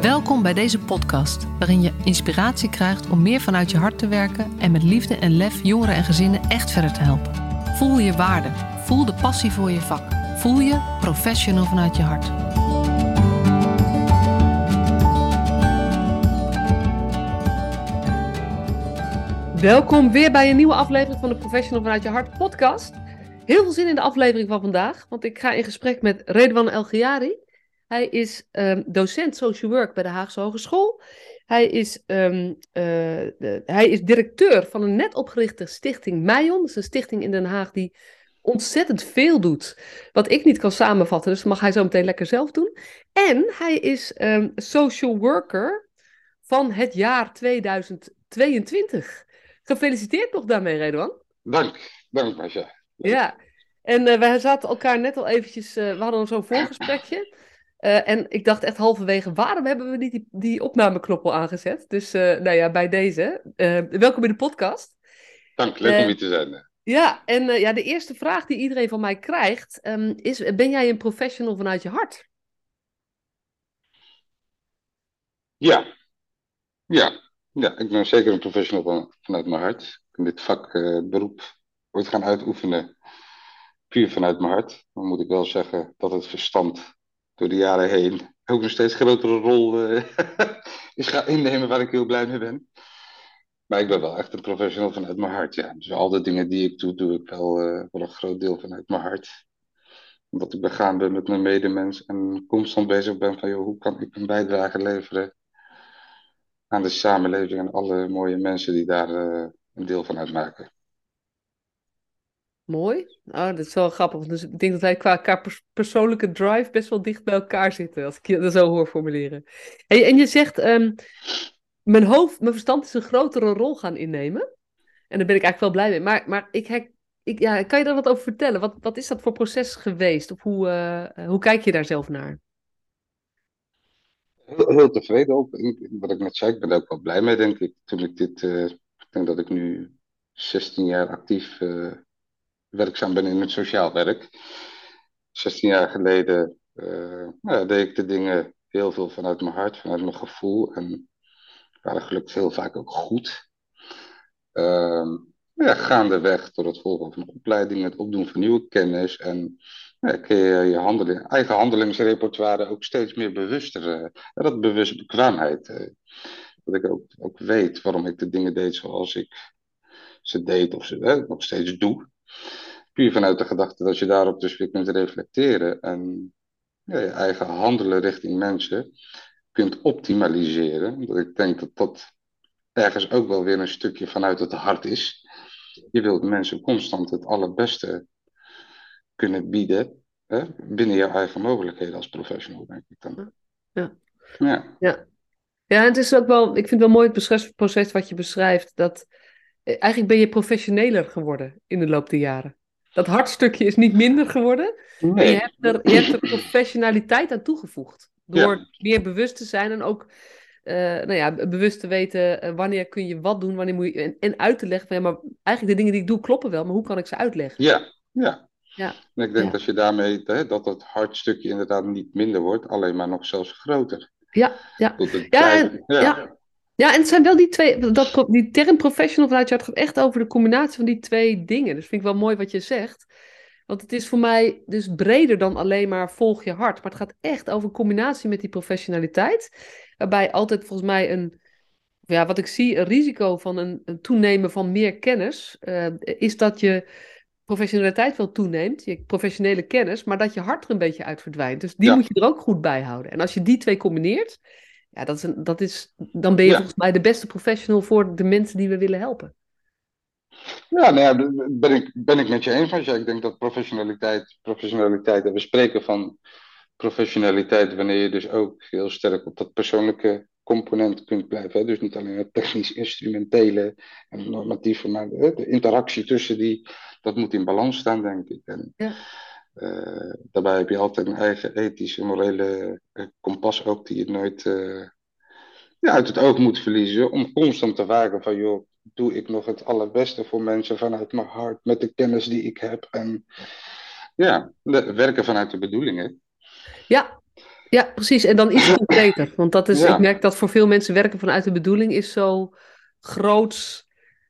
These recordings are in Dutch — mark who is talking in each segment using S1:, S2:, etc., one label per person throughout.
S1: Welkom bij deze podcast, waarin je inspiratie krijgt om meer vanuit je hart te werken en met liefde en lef jongeren en gezinnen echt verder te helpen. Voel je waarde, voel de passie voor je vak, voel je professional vanuit je hart. Welkom weer bij een nieuwe aflevering van de Professional vanuit je hart podcast. Heel veel zin in de aflevering van vandaag, want ik ga in gesprek met Redwan El Hij is um, docent social work bij de Haagse Hogeschool. Hij is, um, uh, de, hij is directeur van een net opgerichte stichting Meion. Dat is een stichting in Den Haag die ontzettend veel doet. Wat ik niet kan samenvatten, dus mag hij zo meteen lekker zelf doen. En hij is um, social worker van het jaar 2022. Gefeliciteerd nog daarmee, Redwan.
S2: Dank, dank Marcia.
S1: Ja, en uh, wij zaten elkaar net al eventjes, uh, we hadden zo'n voorgesprekje. Uh, en ik dacht echt halverwege, waarom hebben we niet die, die opnameknop al aangezet? Dus nou ja, bij deze. welkom in de podcast.
S2: Dank, leuk om hier te zijn.
S1: Ja, en ja, de eerste vraag die iedereen van mij krijgt um, is, ben jij een professional vanuit je hart?
S2: Ja, ja, ja, ik ben zeker een professional van, vanuit mijn hart. Ik ben dit vak, beroep, ooit gaan uitoefenen, puur vanuit mijn hart. Dan moet ik wel zeggen dat het verstand door de jaren heen ook nog steeds grotere rol uh, is gaan innemen, waar ik heel blij mee ben. Maar ik ben wel echt een professional vanuit mijn hart, ja. Dus al de dingen die ik doe, doe ik wel, uh, wel een groot deel vanuit mijn hart. Omdat ik begaan ben met mijn medemens en constant bezig ben van, joh, hoe kan ik een bijdrage leveren aan de samenleving en alle mooie mensen die daar uh, een deel van uitmaken.
S1: Mooi. Oh, dat is wel grappig. Dus ik denk dat wij qua, persoonlijke drive best wel dicht bij elkaar zitten, als ik je dat zo hoor formuleren. Hey, en je zegt, um, mijn hoofd, mijn verstand is een grotere rol gaan innemen. En daar ben ik eigenlijk wel blij mee. Maar, maar ik, ik, ja, kan je daar wat over vertellen? Wat, wat is dat voor proces geweest? Of hoe, uh, hoe kijk je daar zelf naar?
S2: heel, heel tevreden ook. Wat ik net zei, ik ben er ook wel blij mee, denk ik. Toen ik dit, ik denk dat ik nu 16 jaar actief uh, werkzaam ben in het sociaal werk. 16 jaar geleden uh, ja, deed ik de dingen heel veel vanuit mijn hart, vanuit mijn gevoel. En waren gelukkig heel vaak ook goed. Uh, ja, gaandeweg door het volgen van opleidingen, het opdoen van nieuwe kennis en ja, je je handeling, eigen handelingsrepertoire ook steeds meer bewuster. Uh, dat bewust bekwaamheid. Uh, dat ik ook, ook weet waarom ik de dingen deed zoals ik ze deed of ze nog steeds doe. Puur vanuit de gedachte dat je daarop dus weer kunt reflecteren en ja, je eigen handelen richting mensen kunt optimaliseren. Dat ik denk dat dat ergens ook wel weer een stukje vanuit het hart is. Je wilt mensen constant het allerbeste kunnen bieden hè, binnen jouw eigen mogelijkheden als professional, denk ik dan.
S1: Ja. Ja. ja. ja, het is ook wel, ik vind het wel mooi het proces wat je beschrijft, dat eigenlijk ben je professioneler geworden in de loop der jaren. Dat hartstukje is niet minder geworden, nee. maar je hebt, er, je hebt er professionaliteit aan toegevoegd. Door ja. meer bewust te zijn en ook uh, nou ja, bewust te weten uh, wanneer kun je wat doen, wanneer moet je. En, en uit te leggen van ja, maar eigenlijk de dingen die ik doe kloppen wel, maar hoe kan ik ze uitleggen?
S2: Ja, ja. Ja. En ik denk ja. dat je daarmee, hè, dat het hartstukje inderdaad niet minder wordt, alleen maar nog zelfs groter.
S1: Ja, ja. Ja, en, ja. ja. Ja. en het zijn wel die twee, dat, die term professional vanuit gaat echt over de combinatie van die twee dingen. Dus vind ik wel mooi wat je zegt. Want het is voor mij dus breder dan alleen maar volg je hart. Maar het gaat echt over een combinatie met die professionaliteit. Waarbij altijd volgens mij een, ja, wat ik zie, een risico van een, een toenemen van meer kennis, uh, is dat je professionaliteit wel toeneemt, je professionele kennis, maar dat je hart er een beetje uit verdwijnt. Dus die ja. moet je er ook goed bij houden. En als je die twee combineert, ja, dat is een, dat is, dan ben je ja. volgens mij de beste professional voor de mensen die we willen helpen.
S2: Ja, nou ja, ben ik, ben ik met je eens. Ja, ik denk dat professionaliteit, professionaliteit, en we spreken van professionaliteit wanneer je dus ook heel sterk op dat persoonlijke component kunt blijven. Hè? Dus niet alleen het technisch-instrumentele en normatieve, maar de, de, interactie tussen die, dat moet in balans staan, denk ik. En, ja. Uh, daarbij heb je altijd een eigen ethische, morele uh, kompas ook, die je nooit uh, ja, uit het oog moet verliezen, om constant te vragen van, joh, doe ik nog het allerbeste voor mensen vanuit mijn hart, met de kennis die ik heb. En ja, werken vanuit de bedoelingen.
S1: Ja, Ja, precies. En dan iets concreter. Want dat is, ik merk dat voor veel mensen werken vanuit de bedoeling is zo groots.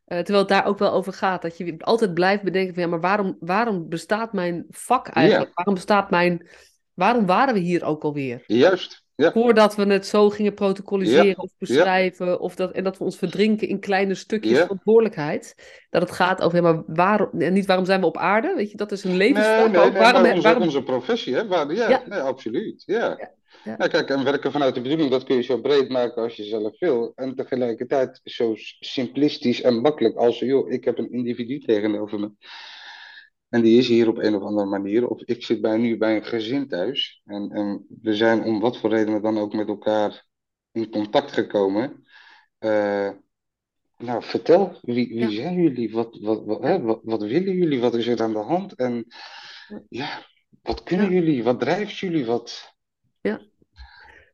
S1: Uh, terwijl het daar ook wel over gaat. Dat je altijd blijft bedenken van ja, maar waarom, waarom bestaat mijn vak eigenlijk? Waarom bestaat mijn. Waarom waren we hier ook alweer?
S2: Juist. Ja.
S1: Voordat we het zo gingen protocoliseren of beschrijven. Of dat, en dat we ons verdrinken in kleine stukjes verantwoordelijkheid. Dat het gaat over, ja, maar waarom, niet waarom zijn we op aarde? Weet je, dat is een levensvraag.
S2: Nee, nee, nee, waarom, onze, waarom... onze professie, hè? Waar, ja, Nee, absoluut. Ja. Ja. Nou, kijk, en werken vanuit de bedoeling, dat kun je zo breed maken als je zelf wil. En tegelijkertijd zo simplistisch en makkelijk als, joh, ik heb een individu tegenover me. En die is hier op een of andere manier. Of ik zit bij, nu bij een gezin thuis. En, en we zijn om wat voor redenen dan ook met elkaar in contact gekomen. Uh, nou, vertel, wie, wie zijn jullie? Wat, wat, wat, hè, wat, wat, willen jullie? Wat is er aan de hand? En ja, wat kunnen jullie? Wat drijft jullie? Wat...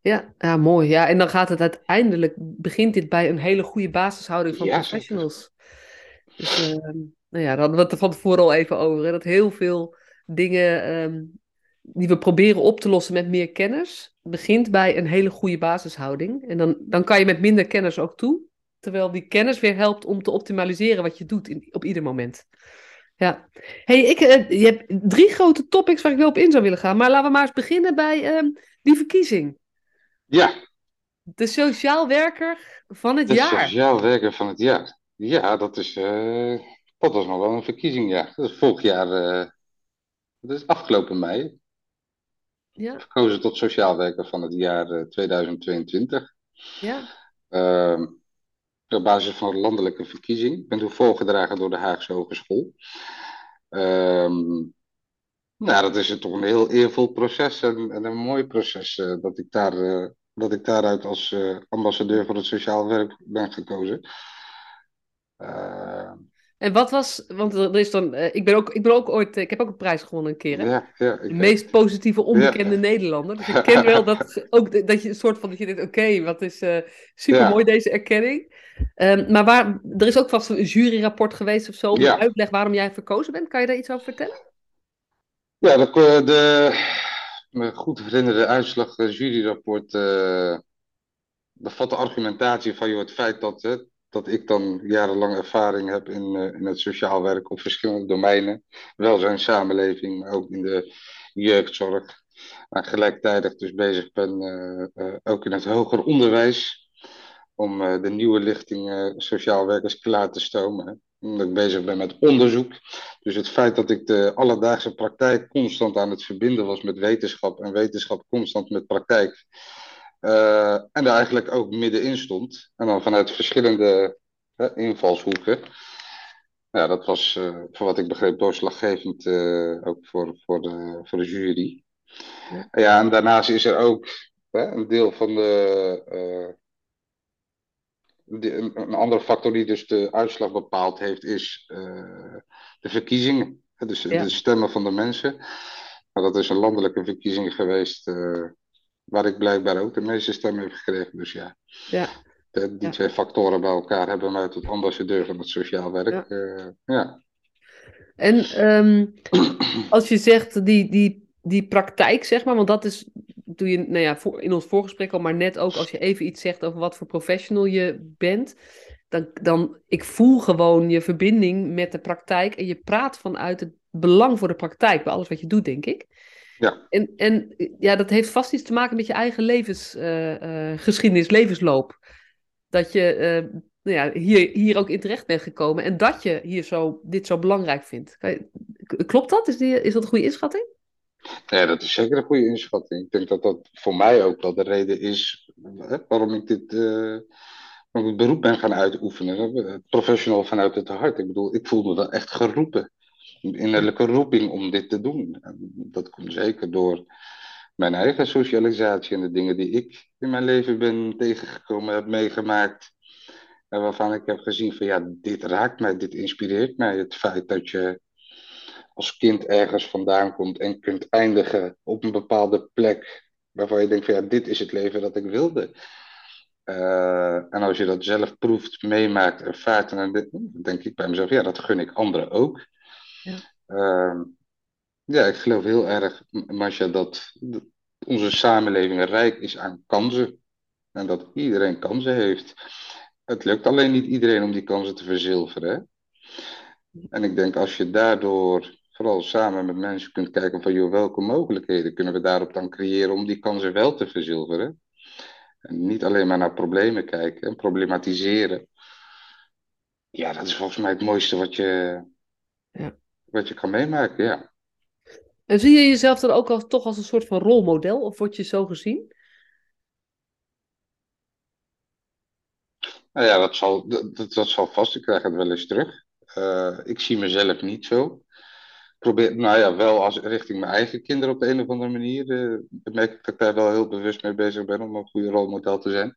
S1: Ja. Ja, mooi. Ja, en dan gaat het uiteindelijk, begint dit bij een hele goede basishouding van professionals. Dus, uh, nou ja, daar hadden we het van tevoren al even over. Hè, dat heel veel dingen um, die we proberen op te lossen met meer kennis, begint bij een hele goede basishouding. En dan, dan kan je met minder kennis ook toe. Terwijl die kennis weer helpt om te optimaliseren wat je doet in, op ieder moment. Ja. Hey, ik, uh, je hebt drie grote topics waar ik wel op in zou willen gaan. Maar laten we maar eens beginnen bij um, die verkiezing.
S2: Ja.
S1: De sociaal werker van het jaar.
S2: De sociaal werker van het jaar. Ja, dat is, uh, dat was nog wel een verkiezing, ja. Dat is vorig jaar, uh, dat is afgelopen mei. Ja. Verkozen tot sociaal werker van het jaar 2022. Ja. Uh, op basis van een landelijke verkiezing. Ik ben toen voorgedragen door de Haagse Hogeschool. Um, nou, dat is toch een heel eervol proces en, en een mooi proces uh, dat, ik daar, uh, dat ik daaruit als uh, ambassadeur voor het sociaal werk ben gekozen.
S1: En wat was, want er is dan, ik, ben ook, ik ben ook ooit, ik heb ook een prijs gewonnen een keer. Hè? Ja, ja, de meest positieve onbekende Nederlander. Dus ik ken wel dat, ook, dat je een soort van, dat je denkt, oké, wat is super mooi deze erkenning. Um, maar waar, er is ook vast een juryrapport geweest of zo, om uitleg waarom jij verkozen bent. Kan je daar iets over vertellen?
S2: Ja, de, eh, de, me goed herinnerde uitslag, het juryrapport, uh, bevat de argumentatie van joh, het feit dat, dat ik dan jarenlang ervaring heb in, uh, in het sociaal werk op verschillende domeinen, welzijn, samenleving, maar ook in de jeugdzorg. En gelijktijdig dus bezig ben ook in het hoger onderwijs om de nieuwe lichting sociaal werkers klaar te stomen omdat ik bezig ben met onderzoek. Dus het feit dat ik de alledaagse praktijk constant aan het verbinden was met wetenschap en wetenschap constant met praktijk. Uh, en daar eigenlijk ook middenin stond. En dan vanuit verschillende invalshoeken. Ja, dat was uh, voor wat ik begreep doorslaggevend uh, ook voor, voor, de, voor de jury. Ja. ja, en daarnaast is er ook een deel van de een andere factor die dus de uitslag bepaald heeft, is uh, de verkiezingen. Dus de stemmen van de mensen. Maar dat is een landelijke verkiezing geweest, uh, waar ik blijkbaar ook de meeste stemmen heb gekregen. Dus ja, ja. De, die twee factoren bij elkaar hebben mij tot ambassadeur van het sociaal werk. Ja. Uh, ja.
S1: En um, als je zegt die, die, die praktijk, zeg maar, want dat is doe je nou ja, voor, in ons voorgesprek al, maar net ook als je even iets zegt over wat voor professional je bent, dan, dan ik voel gewoon je verbinding met de praktijk en je praat vanuit het belang voor de praktijk bij alles wat je doet, denk ik. Ja. En, en ja, dat heeft vast iets te maken met je eigen levensgeschiedenis, uh, uh, levensloop. Dat je uh, nou ja, hier, hier ook in terecht bent gekomen en dat je hier zo, dit zo belangrijk vindt. Klopt dat? Is, die, is dat een goede inschatting?
S2: Ja, dat is zeker een goede inschatting. Ik denk dat dat voor mij ook wel de reden is hè, waarom ik dit uh, beroep ben gaan uitoefenen. Professional vanuit het hart. Ik bedoel, ik voelde me wel echt geroepen. Een innerlijke roeping om dit te doen. En dat komt zeker door mijn eigen socialisatie en de dingen die ik in mijn leven ben tegengekomen, heb meegemaakt. En waarvan ik heb gezien van ja, dit raakt mij, dit inspireert mij. Het feit dat je als kind ergens vandaan komt en kunt eindigen op een bepaalde plek waarvan je denkt van ja, dit is het leven dat ik wilde. Uh, en als je dat zelf proeft, meemaakt, ervaart, en dan denk ik bij mezelf, ja, dat gun ik anderen ook. Ja, uh, ja ik geloof heel erg, Masha, dat onze samenleving rijk is aan kansen. En dat iedereen kansen heeft. Het lukt alleen niet iedereen om die kansen te verzilveren. En ik denk als je daardoor vooral samen met mensen kunt kijken van joh, welke mogelijkheden kunnen we daarop dan creëren om die kansen wel te verzilveren. En niet alleen maar naar problemen kijken en problematiseren. Ja, dat is volgens mij het mooiste wat je, ja. wat je kan meemaken, ja.
S1: En zie je jezelf dan ook als, toch als een soort van rolmodel? Of word je zo gezien?
S2: Nou ja, dat zal, dat, dat zal vast. Ik krijg het wel eens terug. Uh, ik zie mezelf niet zo. Probeer, nou ja, wel als, richting mijn eigen kinderen op de een of andere manier. Uh, merk ik dat ik daar wel heel bewust mee bezig ben om een goede rolmodel te zijn.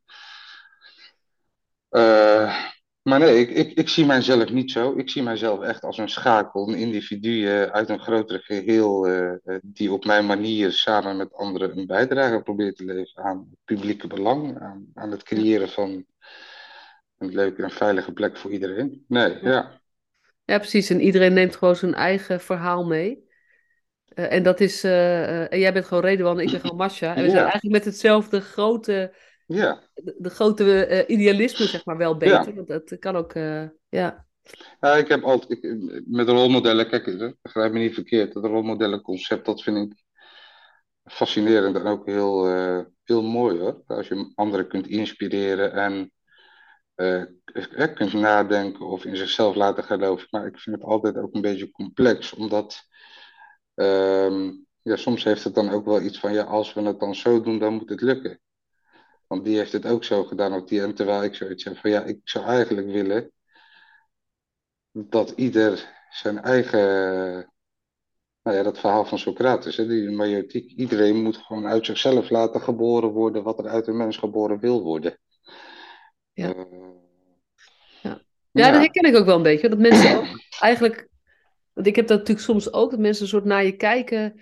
S2: Uh, maar nee, ik, ik, ik zie mijzelf niet zo. Ik zie mijzelf echt als een schakel, een individu uit een grotere geheel, die op mijn manier samen met anderen een bijdrage probeert te leveren aan het publieke belang, aan, aan het creëren van een leuke en veilige plek voor iedereen. Nee, ja.
S1: Ja, precies. En iedereen neemt gewoon zijn eigen verhaal mee. Uh, en dat is, uh, en jij bent gewoon Redouan en ik ben gewoon Masha. En we zijn eigenlijk met hetzelfde grote,
S2: ja.
S1: de, de grote idealisme zeg maar wel beter. Want dat kan ook, ja.
S2: Ja, ik heb altijd, ik, met rolmodellen, kijk, begrijp me niet verkeerd, dat rolmodellenconcept, dat vind ik fascinerend en ook heel, heel mooi hoor. Als je anderen kunt inspireren en kunt nadenken of in zichzelf laten geloven. Maar ik vind het altijd ook een beetje complex, omdat ehm, ja, soms heeft het dan ook wel iets van, ja, als we het dan zo doen, dan moet het lukken. Want die heeft het ook zo gedaan op die en terwijl ik zoiets heb van, ja, ik zou eigenlijk willen dat ieder zijn eigen, nou ja, dat verhaal van Socrates, hè, die majoritiek, iedereen moet gewoon uit zichzelf laten geboren worden wat er uit een mens geboren wil worden.
S1: Ja. Uh, ja. ja, dat herken ik ook wel een beetje. Dat mensen ook eigenlijk. Want ik heb dat natuurlijk soms ook, dat mensen een soort naar je kijken.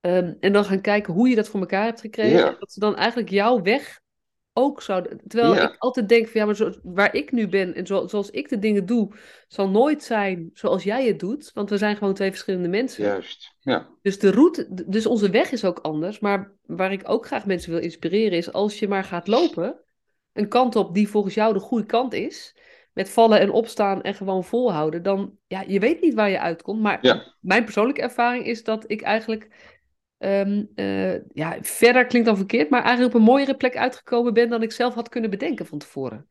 S1: Um, en dan gaan kijken hoe je dat voor elkaar hebt gekregen. Ja. Dat ze dan eigenlijk jouw weg ook zouden. Terwijl ik altijd denk van ja, maar zo, waar ik nu ben en zo, zoals ik de dingen doe, zal nooit zijn zoals jij het doet. Want we zijn gewoon twee verschillende mensen.
S2: Juist. Ja.
S1: Dus de route, dus onze weg is ook anders. Maar waar ik ook graag mensen wil inspireren is als je maar gaat lopen een kant op die volgens jou de goede kant is, met vallen en opstaan en gewoon volhouden, dan, ja, je weet niet waar je uitkomt. Maar mijn persoonlijke ervaring is dat ik eigenlijk, um, uh, ja, verder klinkt dan verkeerd, maar eigenlijk op een mooiere plek uitgekomen ben dan ik zelf had kunnen bedenken van tevoren.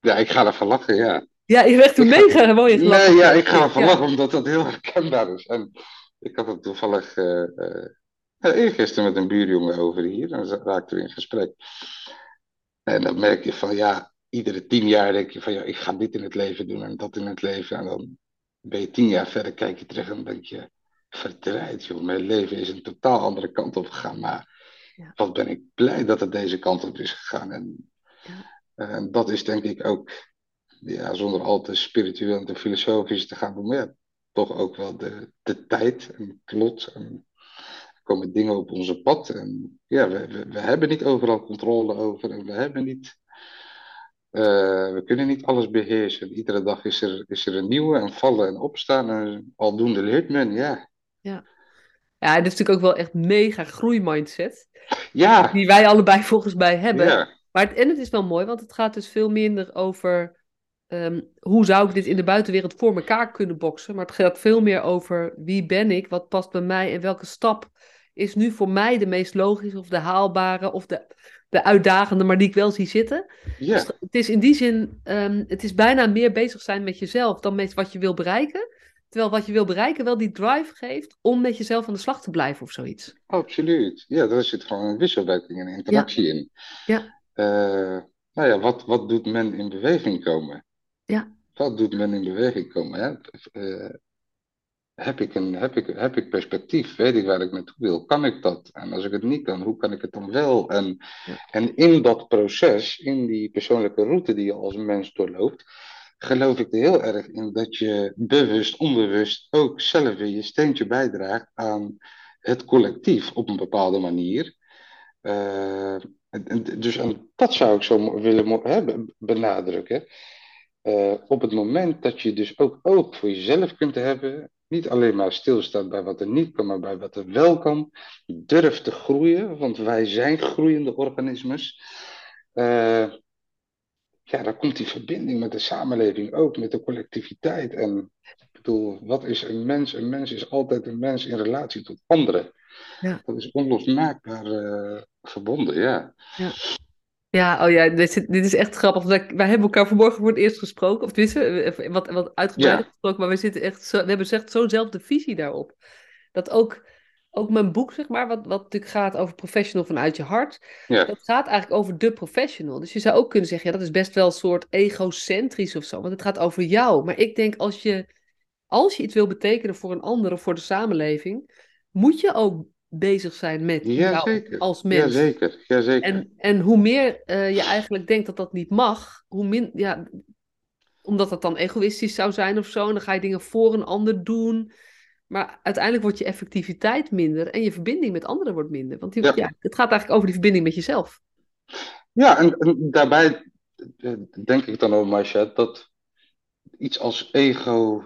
S2: Ja, ik ga ervan lachen, ja.
S1: Ja, je werd toen mega mooi
S2: gelachen. Nee, ja, ik ga ervan lachen, omdat dat heel herkenbaar is. En ik had het toevallig uh, uh, eergisteren met een buurjongen over hier, en raakten we in gesprek. En dan merk je van ja, iedere tien jaar denk je van ja, ik ga dit in het leven doen en dat in het leven. En dan ben je tien jaar verder, kijk je terug en dan denk je, verdraaid joh, mijn leven is een totaal andere kant op gegaan. Maar ja. wat ben ik blij dat het deze kant op is gegaan. En, ja. en dat is denk ik ook, ja, zonder al te spiritueel en te filosofisch te gaan doen, maar ja, toch ook wel de, de tijd en klot en komen dingen op onze pad. En ja, we, we, we hebben niet overal controle over en we hebben niet. Uh, we kunnen niet alles beheersen. Iedere dag is er, is er een nieuwe en vallen en opstaan. En aldoende leert men, ja.
S1: Ja, ja dit is natuurlijk ook wel echt mega groeimindset.
S2: Ja.
S1: Die wij allebei volgens mij hebben. Ja. Maar het, en het is wel mooi, want het gaat dus veel minder over um, hoe zou ik dit in de buitenwereld voor elkaar kunnen boksen. Maar het gaat veel meer over wie ben ik, wat past bij mij en welke stap is nu voor mij de meest logische of de haalbare of de, de uitdagende, maar die ik wel zie zitten.
S2: Ja. Dus
S1: het is in die zin, um, het is bijna meer bezig zijn met jezelf dan met wat je wil bereiken. Terwijl wat je wil bereiken wel die drive geeft om met jezelf aan de slag te blijven of zoiets.
S2: Absoluut. Ja, daar zit gewoon een wisselwerking en interactie
S1: ja.
S2: in.
S1: Ja.
S2: Uh, nou ja, wat, wat doet men in beweging komen?
S1: Ja.
S2: Wat doet men in beweging komen? Hè? Uh, heb ik, een, heb, ik, heb ik perspectief? Weet ik waar ik naartoe wil? Kan ik dat? En als ik het niet kan, hoe kan ik het dan wel? En, en in dat proces, in die persoonlijke route die je als mens doorloopt, geloof ik er heel erg in dat je bewust, onbewust ook zelf weer je steentje bijdraagt aan het collectief op een bepaalde manier. Uh, en, dus en dat zou ik zo willen hè, benadrukken. Uh, op het moment dat je dus ook oog voor jezelf kunt hebben niet alleen maar stilstaat bij wat er niet kan, maar bij wat er wel kan. Durft te groeien, want wij zijn groeiende organismes. Uh, ja, dan komt die verbinding met de samenleving ook, met de collectiviteit. En ik bedoel, wat is een mens? Een mens is altijd een mens in relatie tot anderen. Ja. Dat is onlosmaakbaar uh, verbonden, ja.
S1: ja. Ja, oh ja, dit is, dit is echt grappig. Wij hebben elkaar vanmorgen voor het eerst gesproken. Of tenminste, wat, wat uitgebreider gesproken. Maar we, zitten echt zo, we hebben echt zo'nzelfde visie daarop. Dat ook, ook mijn boek, zeg maar, wat, wat natuurlijk gaat over professional vanuit je hart. Ja. Dat gaat eigenlijk over de professional. Dus je zou ook kunnen zeggen, ja, dat is best wel een soort egocentrisch of zo. Want het gaat over jou. Maar ik denk, als je, als je iets wil betekenen voor een ander of voor de samenleving... moet je ook bezig zijn met jou als mens.
S2: Jazeker, jazeker.
S1: En, en hoe meer uh, je eigenlijk denkt dat dat niet mag, hoe min, ja, omdat dat dan egoïstisch zou zijn of zo, en dan ga je dingen voor een ander doen. Maar uiteindelijk wordt je effectiviteit minder en je verbinding met anderen wordt minder. Want die, ja. ja het gaat eigenlijk over die verbinding met jezelf.
S2: Ja, en, en daarbij eh, denk ik dan over Masha, dat iets als ego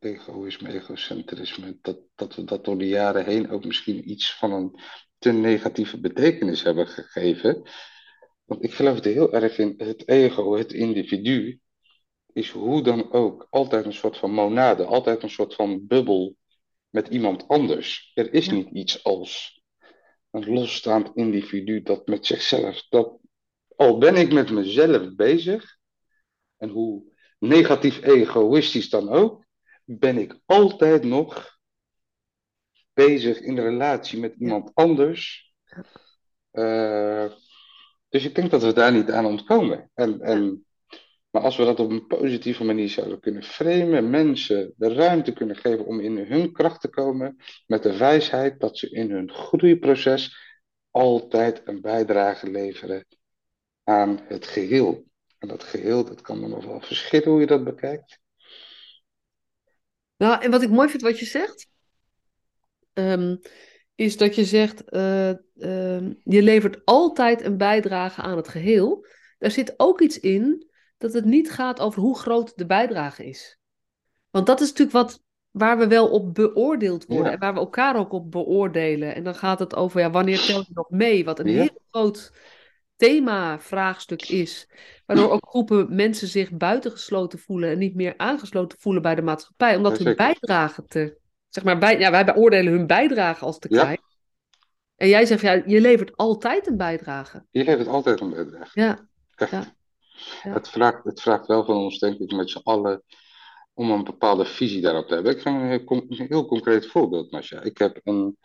S2: egoïsme, egocentrisme, dat, dat we dat door de jaren heen ook misschien iets van een te negatieve betekenis hebben gegeven. Want ik geloof er heel erg in, het ego, het individu, is hoe dan ook altijd een soort van monade, altijd een soort van bubbel met iemand anders. Er is niet iets als een losstaand individu dat met zichzelf, dat al ben ik met mezelf bezig, en hoe negatief egoïstisch dan ook, ben ik altijd nog bezig in de relatie met iemand anders. Uh, dus ik denk dat we daar niet aan ontkomen. En, en, maar als we dat op een positieve manier zouden kunnen framen, mensen de ruimte kunnen geven om in hun kracht te komen, met de wijsheid dat ze in hun groeiproces altijd een bijdrage leveren aan het geheel. En dat geheel, dat kan dan nog wel verschillen hoe je dat bekijkt.
S1: Nou, en wat ik mooi vind wat je zegt, ehm, is dat je zegt, uh, je levert altijd een bijdrage aan het geheel. Daar zit ook iets in dat het niet gaat over hoe groot de bijdrage is. Want dat is natuurlijk wat, waar we wel op beoordeeld worden en waar we elkaar ook op beoordelen. En dan gaat het over, ja, wanneer tel je nog mee? Wat een heel groot thema-vraagstuk is. Waardoor ook groepen mensen zich buitengesloten voelen en niet meer aangesloten voelen bij de maatschappij. Omdat hun bijdrage te. Zeg maar, bij, ja, wij beoordelen hun bijdrage als te klein. En jij zegt, ja, je levert altijd een bijdrage.
S2: Je levert altijd een bijdrage.
S1: Ja. ja.
S2: Het, vraagt, het vraagt wel van ons, denk ik, met z'n allen om een bepaalde visie daarop te hebben. Ik ga een heel, een heel concreet voorbeeld, Masha. Ik heb een,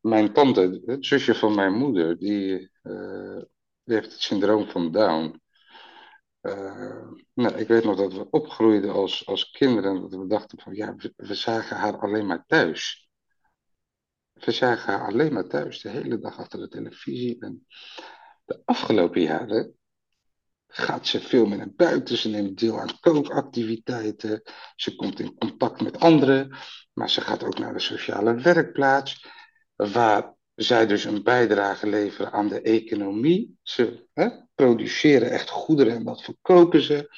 S2: mijn tante, het zusje van mijn moeder, die uh, die heeft het syndroom van Down. Uh, nou, ik weet nog dat we opgroeiden als, als kinderen en dat we dachten van ja, we, zagen haar alleen maar thuis. We zagen haar alleen maar thuis, de hele dag achter de televisie. En de afgelopen jaren gaat ze veel meer naar buiten. Ze neemt deel aan kookactiviteiten. Ze komt in contact met anderen. Maar ze gaat ook naar de sociale werkplaats. Waar zij dus een bijdrage leveren aan de economie. Ze hè, produceren echt goederen en dat verkopen ze.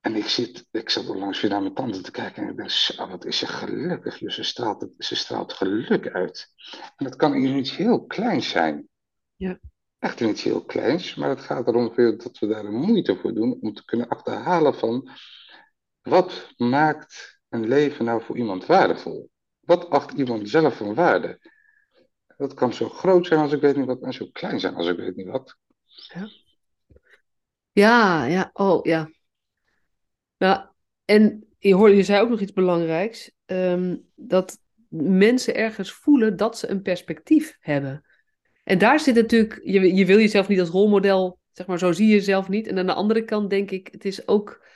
S2: En ik, zit, ik zat langs weer naar mijn tante te kijken en ik denk, wat is ze gelukkig. ze, straalt, ze straalt geluk uit. En dat kan iets heel kleins zijn.
S1: Ja.
S2: Echt iets heel kleins, maar het gaat erom dat we daar een moeite voor doen om te kunnen achterhalen van wat maakt een leven nou voor iemand waardevol? Wat acht iemand zelf van waarde? Dat kan zo groot zijn als ik weet niet wat, en zo klein zijn als ik weet niet wat.
S1: Ja, ja, ja. oh ja. Nou, en je, hoorde, je zei ook nog iets belangrijks. Ehm, dat mensen ergens voelen dat ze een perspectief hebben. En daar zit natuurlijk, je, je wil jezelf niet als rolmodel, zeg maar, zo zie je jezelf niet. En aan de andere kant denk ik, het is ook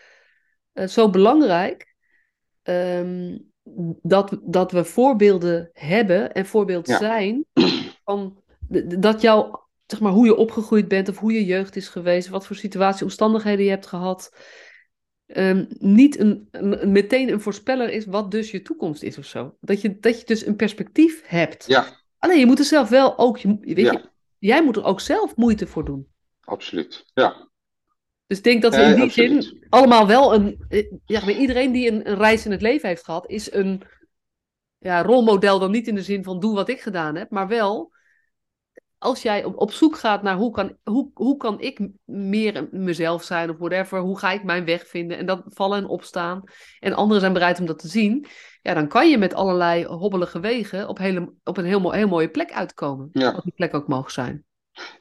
S1: uh, zo belangrijk um, dat, dat we voorbeelden hebben en voorbeeld zijn van dat jou, zeg maar, hoe je opgegroeid bent of hoe je jeugd is geweest, wat voor situatie, omstandigheden je hebt gehad, ehm, niet een, een, meteen een voorspeller is wat dus je toekomst is of zo. Dat je, dat je dus een perspectief hebt.
S2: Ja.
S1: Alleen je moet er zelf wel ook, je, weet je, jij moet er ook zelf moeite voor doen.
S2: Absoluut, ja.
S1: Dus ik denk dat we in die zin allemaal wel een. Eh, ja, iedereen die een, een, reis in het leven heeft gehad, is een ja, rolmodel. Dan niet in de zin van doe wat ik gedaan heb, maar wel als jij op, op zoek gaat naar hoe kan, hoe, hoe kan ik meer mezelf zijn of whatever, hoe ga ik mijn weg vinden en dat vallen en opstaan en anderen zijn bereid om dat te zien, ja, dan kan je met allerlei hobbelige wegen op, hele, op een heel, heel mooie plek uitkomen. Ja. Wat die plek ook mogen zijn.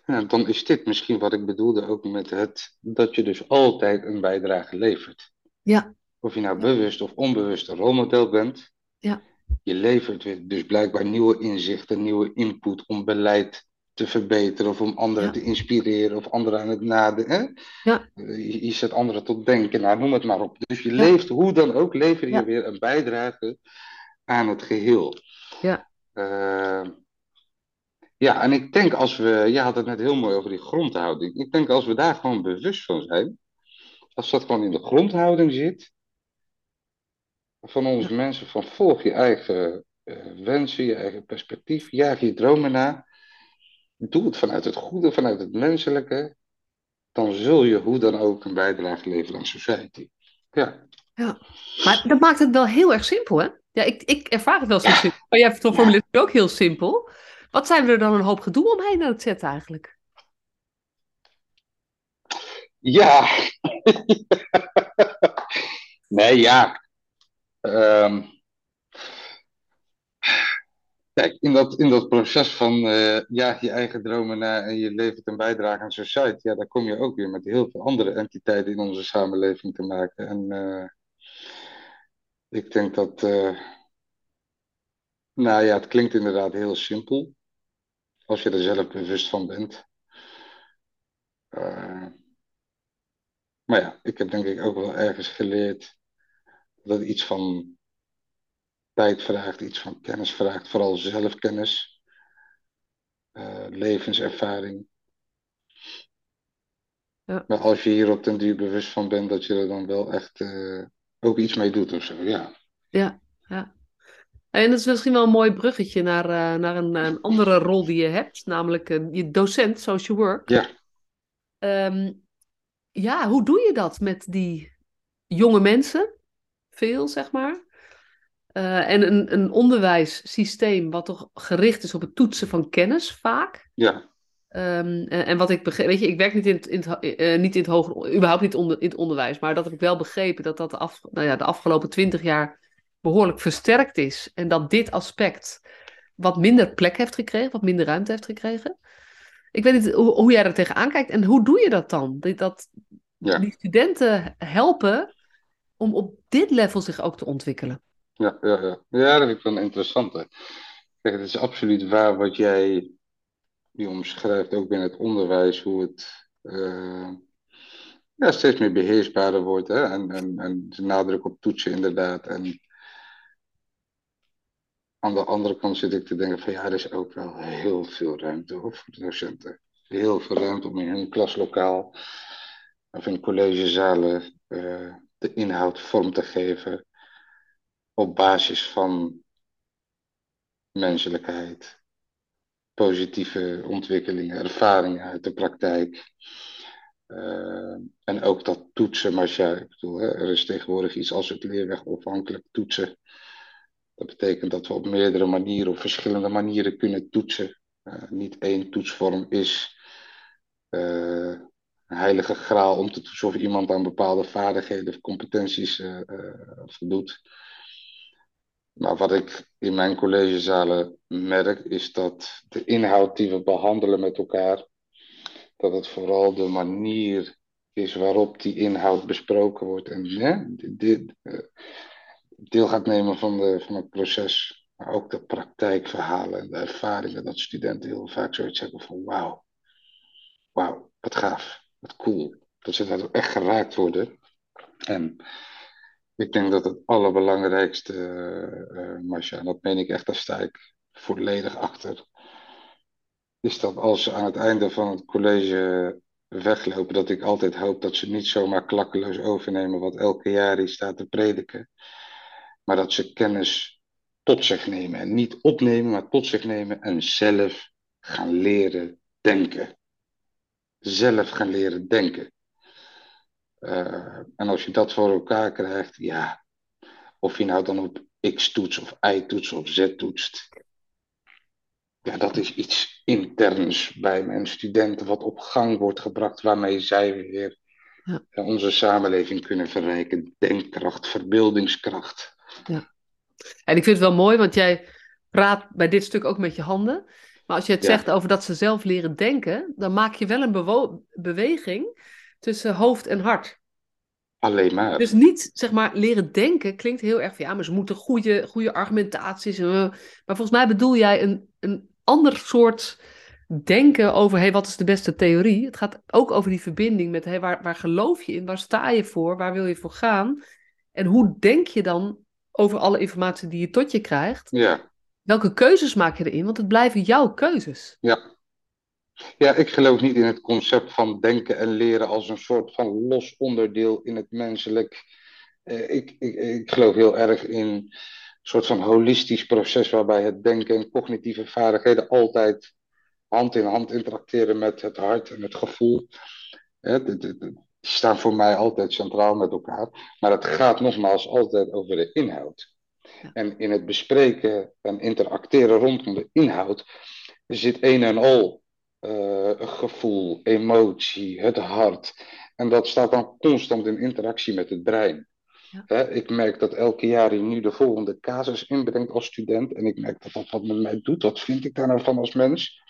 S2: Ja, dan is dit misschien wat ik bedoelde ook met het dat je dus altijd een bijdrage levert.
S1: Ja.
S2: Of je nou bewust of onbewust een rolmodel bent.
S1: Ja.
S2: Je levert dus blijkbaar nieuwe inzichten, nieuwe input om beleid te verbeteren of om anderen te inspireren of anderen aan het nadenken.
S1: Ja.
S2: Je, je, zet anderen tot denken, nou, noem het maar op. Dus je leeft, hoe dan ook, lever je weer een bijdrage aan het geheel.
S1: Ja.
S2: Uh, ja, en ik denk als we, je had het net heel mooi over die grondhouding. Ik denk als we daar gewoon bewust van zijn, als dat gewoon in de grondhouding zit, van onze mensen, van volg je eigen uh, wensen, je eigen perspectief, jaag je dromen na doe het vanuit het goede, vanuit het menselijke, dan zul je hoe dan ook een bijdrage leveren aan society. Ja.
S1: ja. Maar dat maakt het wel heel erg simpel, hè? Ja, ik, ik ervaar het wel zo simpel. Maar jij formuleert het ook heel simpel. Wat zijn er dan een hoop gedoe omheen aan het zetten eigenlijk?
S2: Ja. nee, ja. Um, Kijk, in dat, in dat proces van uh, ja, je eigen dromen na en je levert een bijdrage aan society, ja, daar kom je ook weer met heel veel andere entiteiten in onze samenleving te maken. En uh, ik denk dat, uh, nou ja, het klinkt inderdaad heel simpel, als je er zelf bewust van bent. maar ja, ik heb denk ik ook wel ergens geleerd dat het iets van tijd vraagt, iets van kennis vraagt, vooral zelfkennis, uh, levenservaring.
S1: Ja.
S2: Maar als je hier op den duur bewust van bent, dat je er dan wel echt uh, ook iets mee doet of zo, ja.
S1: Ja, ja. En dat is misschien wel een mooi bruggetje naar, uh, naar een, een, andere rol die je hebt, namelijk je docent social work.
S2: Ja.
S1: Um, ja, hoe doe je dat met die jonge mensen? Veel, zeg maar. Uh, en een, een onderwijssysteem wat toch gericht is op het toetsen van kennis, vaak.
S2: Ja.
S1: Um, en, en, wat ik begreep, weet je, ik werk niet in het, in het, uh, niet in het hoger, überhaupt niet onder, in het onderwijs, maar dat heb ik wel begrepen dat dat de, af, nou ja, de afgelopen twintig jaar behoorlijk versterkt is. En dat dit aspect wat minder plek heeft gekregen, wat minder ruimte heeft gekregen. Ik weet niet hoe, hoe jij er tegenaan kijkt en hoe doe je dat dan? Dat, dat ja. die studenten helpen om op dit level zich ook te ontwikkelen.
S2: Ja, ja, ja. ja, dat vind ik wel interessant. Kijk, het is absoluut waar wat jij die omschrijft, ook binnen het onderwijs, hoe het uh, ja, steeds meer beheersbaarder wordt. Hè? En, en, en de nadruk op toetsen, inderdaad. En aan de andere kant zit ik te denken van ja, er is ook wel heel veel ruimte voor de docenten. Heel veel ruimte om in hun klaslokaal of in collegezalen uh, de inhoud vorm te geven op basis van menselijkheid, positieve ontwikkelingen, ervaringen uit de praktijk. Uh, en ook dat toetsen, maar ja, ik bedoel, er is tegenwoordig iets als het leerweg afhankelijk toetsen. Dat betekent dat we op meerdere manieren, op verschillende manieren kunnen toetsen. Uh, niet één toetsvorm is uh, een heilige graal om te toetsen of iemand aan bepaalde vaardigheden of competenties voldoet. Maar wat ik in mijn collegezalen merk, is dat de inhoud die we behandelen met elkaar, dat het vooral de manier is waarop die inhoud besproken wordt en hè, dit, uh, deel gaat nemen van, de, van het proces. Maar ook de praktijkverhalen en de ervaringen dat studenten heel vaak zoiets zeggen van wauw, wauw, wat gaaf, wat cool. Dat ze daar ook echt geraakt worden. En ik denk dat het allerbelangrijkste, uh, Marcia, en dat meen ik echt, daar sta ik volledig achter, is dat als ze aan het einde van het college weglopen, dat ik altijd hoop dat ze niet zomaar klakkeloos overnemen wat elke jaar die staat te prediken, maar dat ze kennis tot zich nemen. En niet opnemen, maar tot zich nemen en zelf gaan leren denken. Zelf gaan leren denken. Uh, en als je dat voor elkaar krijgt, ja, of je nou dan op X toets of Y toets of Z toetst, ja, dat is iets interns bij mijn studenten wat op gang wordt gebracht, waarmee zij weer ja. onze samenleving kunnen verrijken. Denkkracht, verbeeldingskracht.
S1: Ja. En ik vind het wel mooi, want jij praat bij dit stuk ook met je handen. Maar als je het zegt over dat ze zelf leren denken, dan maak je wel een beweging tussen hoofd en hart.
S2: Alleen maar.
S1: Dus niet, zeg maar, leren denken klinkt heel erg van ja, maar ze moeten goede, goede argumentaties. Uh, maar volgens mij bedoel jij een, een ander soort denken over hey, wat is de beste theorie. Het gaat ook over die verbinding met hey, waar, waar geloof je in, waar sta je voor, waar wil je voor gaan. En hoe denk je dan over alle informatie die je tot je krijgt?
S2: Ja.
S1: Welke keuzes maak je erin? Want het blijven jouw keuzes.
S2: Ja. Ja, ik geloof niet in het concept van denken en leren als een soort van los onderdeel in het menselijk. Eh, ik, ik, ik geloof heel erg in een soort van holistisch proces waarbij het denken en cognitieve vaardigheden altijd hand in hand interacteren met het hart en het gevoel. Staan voor mij altijd centraal met elkaar. Maar het gaat nogmaals altijd over de inhoud. En in het bespreken en interacteren rondom de inhoud zit een en al uh, gevoel, emotie, het hart. En dat staat dan constant in interactie met het brein. Ja. ik merk dat elke jaar hij nu de volgende casus inbrengt als student. En ik merk dat dat wat met mij doet. Wat vind ik daar nou van als mens?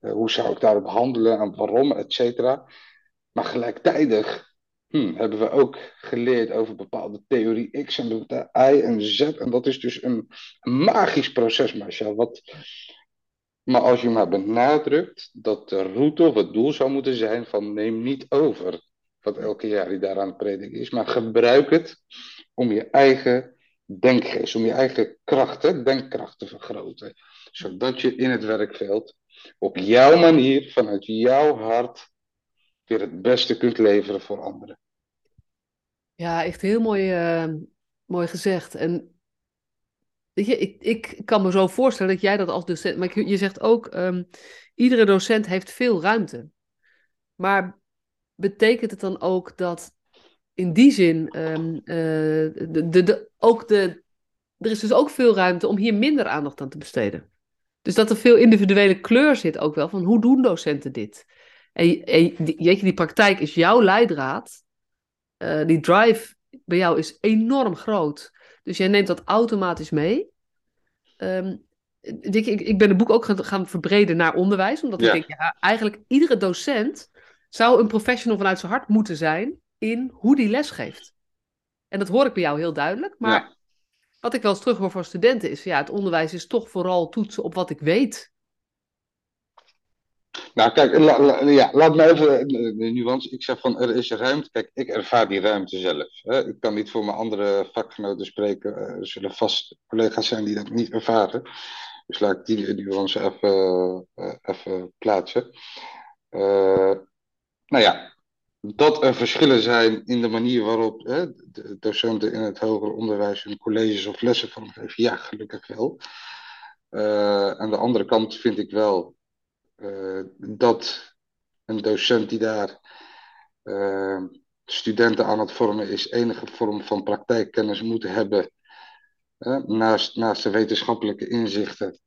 S2: Uh, hoe zou ik daarop handelen en waarom, et cetera. Maar gelijktijdig hmm, hebben we ook geleerd over bepaalde theorie X en Y en Z. En dat is dus een, magisch proces, Marcel. Wat, maar als je maar benadrukt dat de route of het doel zou moeten zijn van neem niet over wat elke jaar die daaraan prediken is, maar gebruik het om je eigen denkgeest, om je eigen krachten, denkkracht te vergroten. Zodat je in het werkveld op jouw manier, vanuit jouw hart, weer het beste kunt leveren voor anderen.
S1: Ja, echt heel mooi, uh, mooi gezegd. En je, ik, ik kan me zo voorstellen dat jij dat als docent. Maar je zegt ook, um, iedere docent heeft veel ruimte. Maar betekent het dan ook dat in die zin um, uh, de, de, de, ook de. Er is dus ook veel ruimte om hier minder aandacht aan te besteden. Dus dat er veel individuele kleur zit ook wel van hoe doen docenten dit? En, en die, je, die praktijk is jouw leidraad. Uh, die drive bij jou is enorm groot. Dus jij neemt dat automatisch mee. Um, ik, ik, ik, ben het boek ook gaan, gaan verbreden naar onderwijs. Omdat ik denk, ja, eigenlijk iedere docent zou een professional vanuit zijn hart moeten zijn in hoe die les geeft. En dat hoor ik bij jou heel duidelijk. Maar wat ik wel eens terug hoor voor studenten is, ja, het onderwijs is toch vooral toetsen op wat ik weet.
S2: Nou, kijk, laat me even de nuance. Ik zeg van er is ruimte. Kijk, ik ervaar die ruimte zelf. Hè. Ik kan niet voor mijn andere vakgenoten spreken. Er zullen vast collega's zijn die dat niet ervaren. Dus laat ik die nuance even, uh, even plaatsen. Uh, nou ja, dat er verschillen zijn in de manier waarop hè, de docenten in het hoger onderwijs hun colleges of lessen vormgeven. Ja, gelukkig wel. Uh, aan de andere kant vind ik wel dat een docent die daar uh, studenten aan het vormen is, enige vorm van praktijkkennis moet hebben. naast, naast de wetenschappelijke inzichten.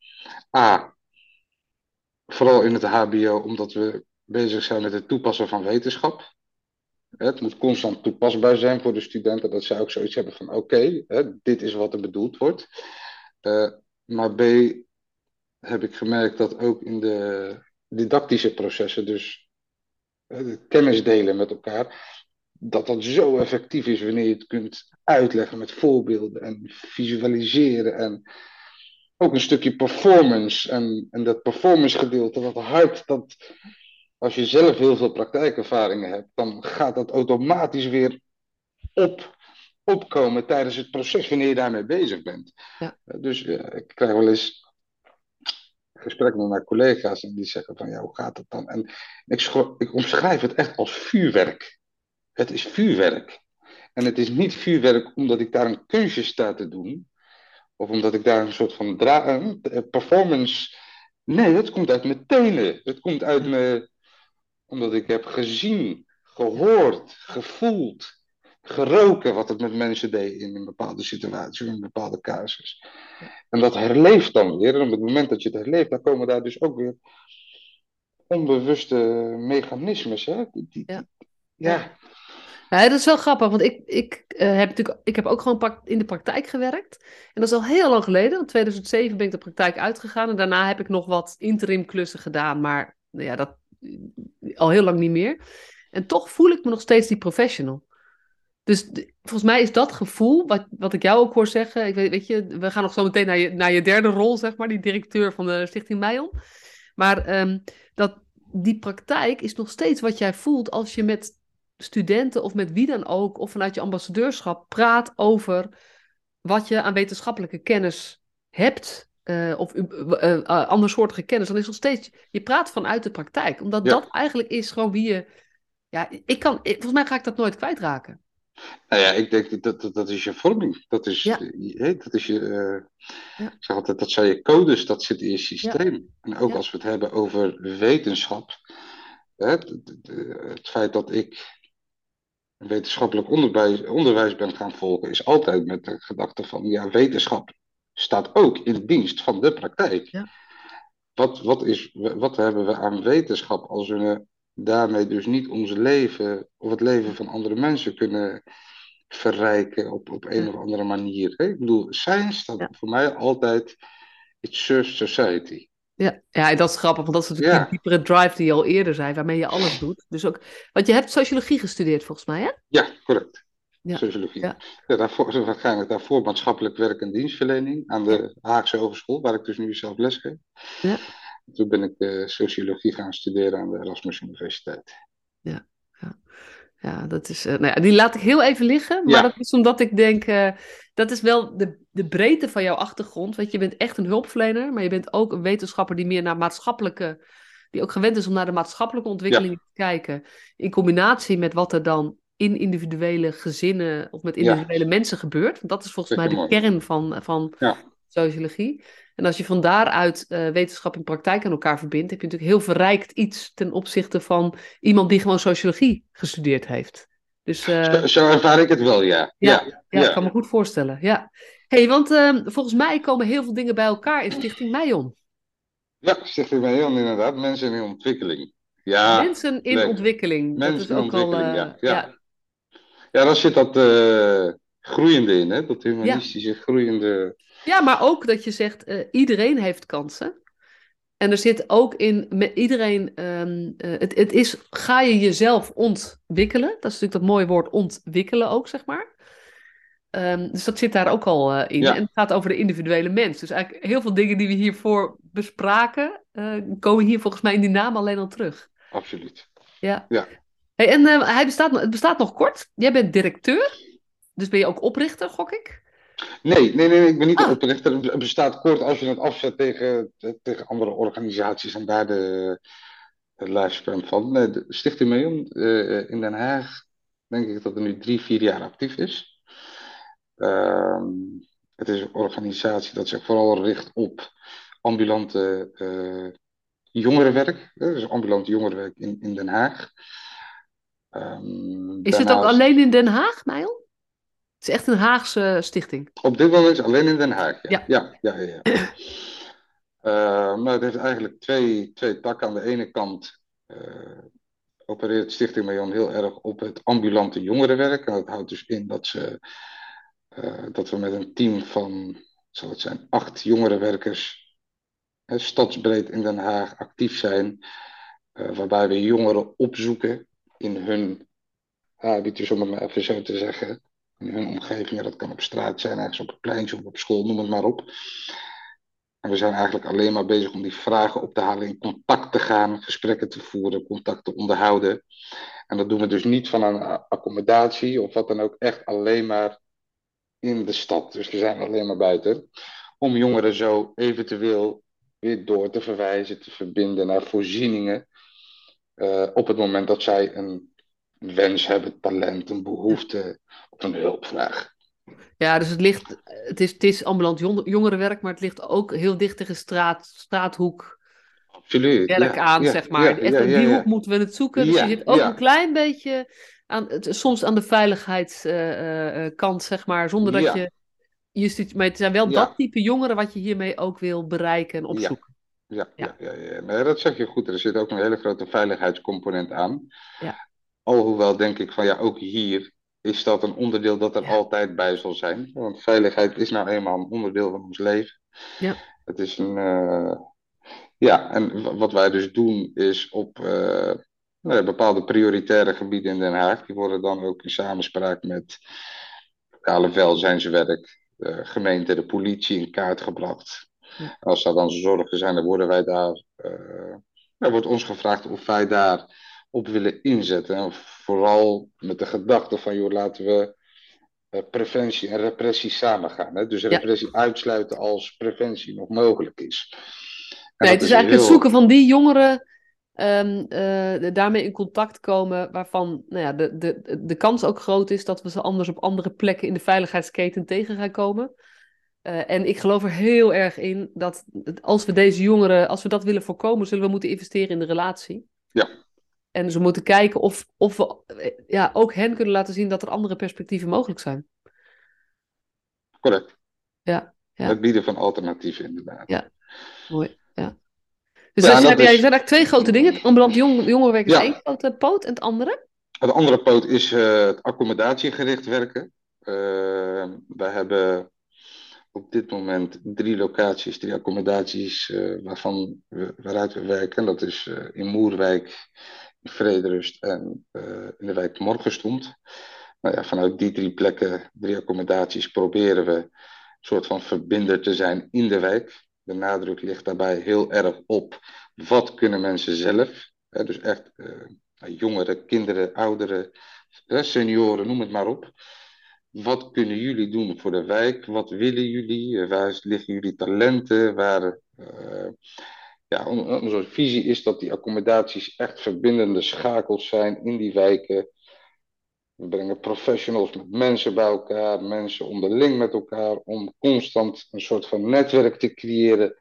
S2: A. Vooral in het HBO, omdat we bezig zijn met het toepassen van wetenschap. Het moet constant toepasbaar zijn voor de studenten, dat zij ook zoiets hebben van oké, dit is wat er bedoeld wordt. Maar B, heb ik gemerkt dat ook in de didactische processen, dus het kennis delen met elkaar, dat dat zo effectief is wanneer je het kunt uitleggen met voorbeelden en visualiseren en ook een stukje performance en, en dat performance gedeelte, dat hard, dat als je zelf heel veel praktijkervaringen hebt, dan gaat dat automatisch weer op, opkomen tijdens het proces wanneer je daarmee bezig bent. Ja. Dus ja, ik krijg wel eens gesprekken met mijn collega's en die zeggen van ja, hoe gaat het dan? En ik, ik omschrijf het echt als vuurwerk. Het is vuurwerk. En het is niet vuurwerk omdat ik daar een kunstje sta te doen, of omdat ik daar een soort van dra performance. Nee, het komt uit mijn tenen. Het komt uit mijn omdat ik heb gezien, gehoord, gevoeld, geroken wat het met mensen deed in een bepaalde situatie, in een bepaalde casus. En dat herleeft dan weer. En op het moment dat je het herleeft, dan komen daar dus ook weer onbewuste mechanismes. Hè? Die,
S1: ja. ja. Ja, dat is wel grappig, want ik, ik, uh, heb, natuurlijk, ik heb ook gewoon in de praktijk gewerkt. En dat is al heel lang geleden. In 2007 ben ik de praktijk uitgegaan. En daarna heb ik nog wat interim klussen gedaan. Maar nou ja, dat al heel lang niet meer. En toch voel ik me nog steeds die professional. Dus volgens mij is dat gevoel, wat, wat ik jou ook hoor zeggen. Ik weet, weet je, we gaan nog zo meteen naar je, naar je derde rol, zeg maar, die directeur van de Stichting Meijon. Maar um, dat, die praktijk is nog steeds wat jij voelt als je met studenten of met wie dan ook, of vanuit je ambassadeurschap, praat over wat je aan wetenschappelijke kennis hebt. Uh, of uh, andersoortige kennis, dan is nog steeds, je praat vanuit de praktijk. Omdat dat eigenlijk is gewoon wie je, ja, ik kan, volgens mij ga ik dat nooit kwijtraken.
S2: Nou ja, ik denk dat dat, dat is je vorming. Dat is, ja. dat is je, uh, ja. zeg altijd, dat zijn je codes, dat zit in je systeem. En ook als we het hebben over wetenschap, hè, het feit dat ik wetenschappelijk onderwijs, onderwijs ben gaan volgen, is altijd met de gedachte van, ja, wetenschap staat ook in dienst van de praktijk. Ja. Wat, wat, is, wat hebben we aan wetenschap als we daarmee dus niet ons leven of het leven van andere mensen kunnen verrijken op, op een of andere manier. Hè? Ik bedoel, science staat voor mij altijd, it serves society.
S1: Ja, ja, dat is grappig, want dat is natuurlijk ja. die diepere drive die je al eerder zei, waarmee je alles doet. Dus ook, want je hebt sociologie gestudeerd volgens mij, hè?
S2: Ja, correct. Ja. Sociologie. Ja. Ja, daarvoor, waarschijnlijk daarvoor maatschappelijk werk en dienstverlening aan de Haagse Hogeschool, waar ik dus nu zelf les geef. Ja. Toen ben ik uh, sociologie gaan studeren aan de Erasmus Universiteit.
S1: Ja, ja. ja dat is, uh, nou ja, die laat ik heel even liggen, maar dat is omdat ik denk, uh, dat is wel de, de breedte van jouw achtergrond. Weet je, bent echt een hulpverlener, maar je bent ook een wetenschapper die meer naar maatschappelijke, die ook gewend is om naar de maatschappelijke ontwikkelingen te kijken. In combinatie met wat er dan in individuele gezinnen of met individuele ja. mensen gebeurt. Want dat is volgens mij de mooi. kern van, van ja. Sociologie. En als je van daaruit uh, wetenschap en praktijk aan elkaar verbindt, heb je natuurlijk heel verrijkt iets ten opzichte van iemand die gewoon sociologie gestudeerd heeft.
S2: Dus, uh, zo, zo, ervaar ik het wel, ja.
S1: Ja, ja, ja, ik kan me goed voorstellen. Ja. hey, want uh, volgens mij komen heel veel dingen bij elkaar in Stichting Meijon.
S2: Ja, Stichting Meijon inderdaad. Mensen in ontwikkeling. Ja,
S1: Mensen in ontwikkeling.
S2: Mensen
S1: dat
S2: is ook al, ja. Ja. ja. ja, daar zit dat groeiende in, hè? dat humanistische groeiende
S1: ja, maar ook dat je zegt, uh, iedereen heeft kansen. En er zit ook in, met iedereen, um, uh, het, het is, ga je jezelf ontwikkelen. Dat is natuurlijk dat mooie woord ontwikkelen ook, zeg maar. Um, dus dat zit daar ook al uh, in. Ja. En het gaat over de individuele mens. Dus eigenlijk heel veel dingen die we hiervoor bespraken, komen hier volgens mij in die naam alleen al terug.
S2: Absoluut.
S1: Ja. ja. Hey, en hij bestaat, het bestaat nog kort. Jij bent directeur. Dus ben je ook oprichter, gok ik?
S2: Nee, nee, nee, ik ben niet ah. oprichter. Het bestaat kort als je het afzet tegen, tegen andere organisaties en daar de, de van. De Stichting Miljoen uh, in Den Haag, denk ik dat er nu drie, vier jaar actief is. Uh, het is een organisatie dat zich vooral richt op ambulante uh, jongerenwerk. Dus ambulant jongerenwerk in, in Den Haag.
S1: Um, is het ook alleen in Den Haag, Nijl? Het is echt een Haagse stichting.
S2: Op dit moment alleen in Den Haag. Ja, ja, ja. ja, ja. uh, maar het heeft eigenlijk twee, twee takken. Aan de ene kant uh, opereert Stichting Mayon heel erg op het ambulante jongerenwerk. En dat houdt dus in dat, ze, uh, dat we met een team van, zal het zijn, acht jongerenwerkers stadsbreed in Den Haag actief zijn. waarbij we jongeren opzoeken in hun habitus, om het maar even zo te zeggen in hun omgeving. Dat kan op straat zijn, ergens op het pleintje of op school, noem het maar op. En we zijn eigenlijk alleen maar bezig om die vragen op te halen, in contact te gaan, gesprekken te voeren, contact te onderhouden. En dat doen we dus niet van een accommodatie of wat dan ook, echt alleen maar in de stad. Dus we zijn alleen maar buiten. Om jongeren zo eventueel weer door te verwijzen, te verbinden naar voorzieningen. Uh, op het moment dat zij een wens hebben, talent, een behoefte of een hulpvraag.
S1: Ja, dus het ligt, het is, het is ambulant jongerenwerk, maar het ligt ook heel dicht tegen straat, straathoek.
S2: Absoluut.
S1: werk aan, zeg maar. Echt in die hoek moeten we het zoeken. Dus je zit ook een klein beetje aan, soms aan de veiligheidskant, zeg maar, zonder dat je justitie. Maar het zijn wel dat type jongeren wat je hiermee ook wil bereiken en opzoeken.
S2: Ja, ja. Ja, ja, ja. dat zeg je goed. Er zit ook een hele grote veiligheidscomponent aan. Ja. Alhoewel denk ik van ja, ook hier is dat een onderdeel dat er altijd bij zal zijn. Want veiligheid is nou eenmaal een onderdeel van ons leven. Ja. Het is een. Uh, ja, en wat wij dus doen is op uh, nou, bepaalde prioritaire gebieden in Den Haag. Die worden dan ook in samenspraak met lokale welzijnswerk, de gemeente, de politie in kaart gebracht. Ja. Als dat dan zorgen zijn, dan worden wij daar. Uh, dan wordt ons gevraagd of wij daar op willen inzetten. En vooral met de gedachte van, joh, laten we uh, preventie en repressie samengaan. Hè? Dus repressie uitsluiten als preventie nog mogelijk is.
S1: nee, het is, eigenlijk het zoeken van die jongeren. Um, uh, daarmee in contact komen, waarvan nou ja, de, de, de kans ook groot is dat we ze anders op andere plekken in de veiligheidsketen tegen gaan komen. Uh, en ik geloof er heel erg in dat als we deze jongeren, als we dat willen voorkomen, zullen we moeten investeren in de relatie. Ja. En ze moeten kijken of, of we ja, ook hen kunnen laten zien dat er andere perspectieven mogelijk zijn.
S2: Correct. Ja. ja. Het bieden van alternatieven, inderdaad.
S1: Ja, mooi. Ja. Dus ja, heb jij, zijn eigenlijk twee grote dingen. Het ambulant jong, jongerenwerk is één grote poot en het andere?
S2: Het andere poot is uh, het accommodatiegericht werken. Uh, wij hebben op dit moment drie locaties, drie accommodaties uh, waarvan we, waaruit we werken. Dat is in Moerwijk, Vrederust en uh, in de wijk Morgenstond. Nou ja, vanuit die drie plekken, drie accommodaties, proberen we een soort van verbinder te zijn in de wijk. De nadruk ligt daarbij heel erg op wat kunnen mensen zelf. Hè, dus echt uh, jongeren, kinderen, ouderen, senioren, noem het maar op. Wat kunnen jullie doen voor de wijk? Wat willen jullie? Waar liggen jullie talenten? Waar, uh, ja, onze visie is dat die accommodaties echt verbindende schakels zijn in die wijken. We brengen professionals met mensen bij elkaar, mensen onderling met elkaar, om constant een soort van netwerk te creëren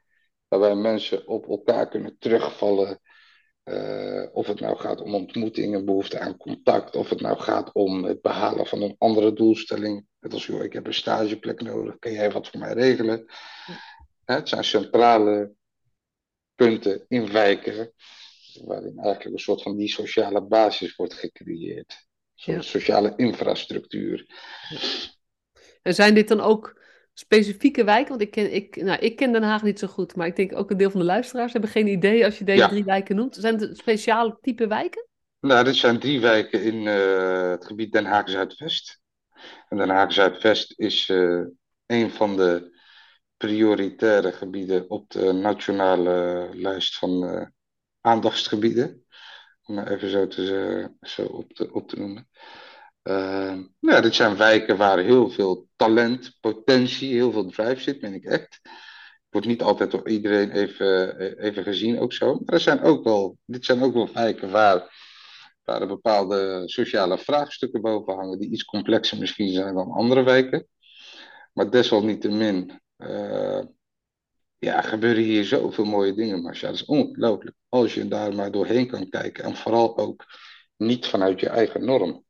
S2: waarbij mensen op elkaar kunnen terugvallen. Uh, of het nou gaat om ontmoetingen, behoefte aan contact, of het nou gaat om het behalen van een andere doelstelling. Net als, joh, ik heb een stageplek nodig, kan jij wat voor mij regelen? Het zijn centrale punten in wijken, waarin eigenlijk een soort van die sociale basis wordt gecreëerd. Sociale infrastructuur.
S1: En zijn dit dan ook specifieke wijken? Want ik ken, ik, nou, ik ken Den Haag niet zo goed, maar ik denk ook een deel van de luisteraars hebben geen idee als je deze drie wijken noemt. Zijn het speciale type wijken?
S2: Nou, dit zijn drie wijken in uh, het gebied Den Haag Zuidwest. En Den Haag Zuidwest is uh, een van de prioritaire gebieden op de nationale lijst van uh, aandachtsgebieden. Om maar even zo, te, zo op, te, op te noemen. Uh, nou, dit zijn wijken waar heel veel talent, potentie, heel veel drive zit, ben ik echt. Wordt niet altijd door iedereen even, even gezien, ook zo. Maar er zijn ook wel, dit zijn ook wel wijken waar, waar bepaalde sociale vraagstukken boven hangen, die iets complexer misschien zijn dan andere wijken. Maar desalniettemin uh, ja, gebeuren hier zoveel mooie dingen, Marcia. Dat is ongelooflijk. Als je daar maar doorheen kan kijken. En vooral ook niet vanuit je eigen norm.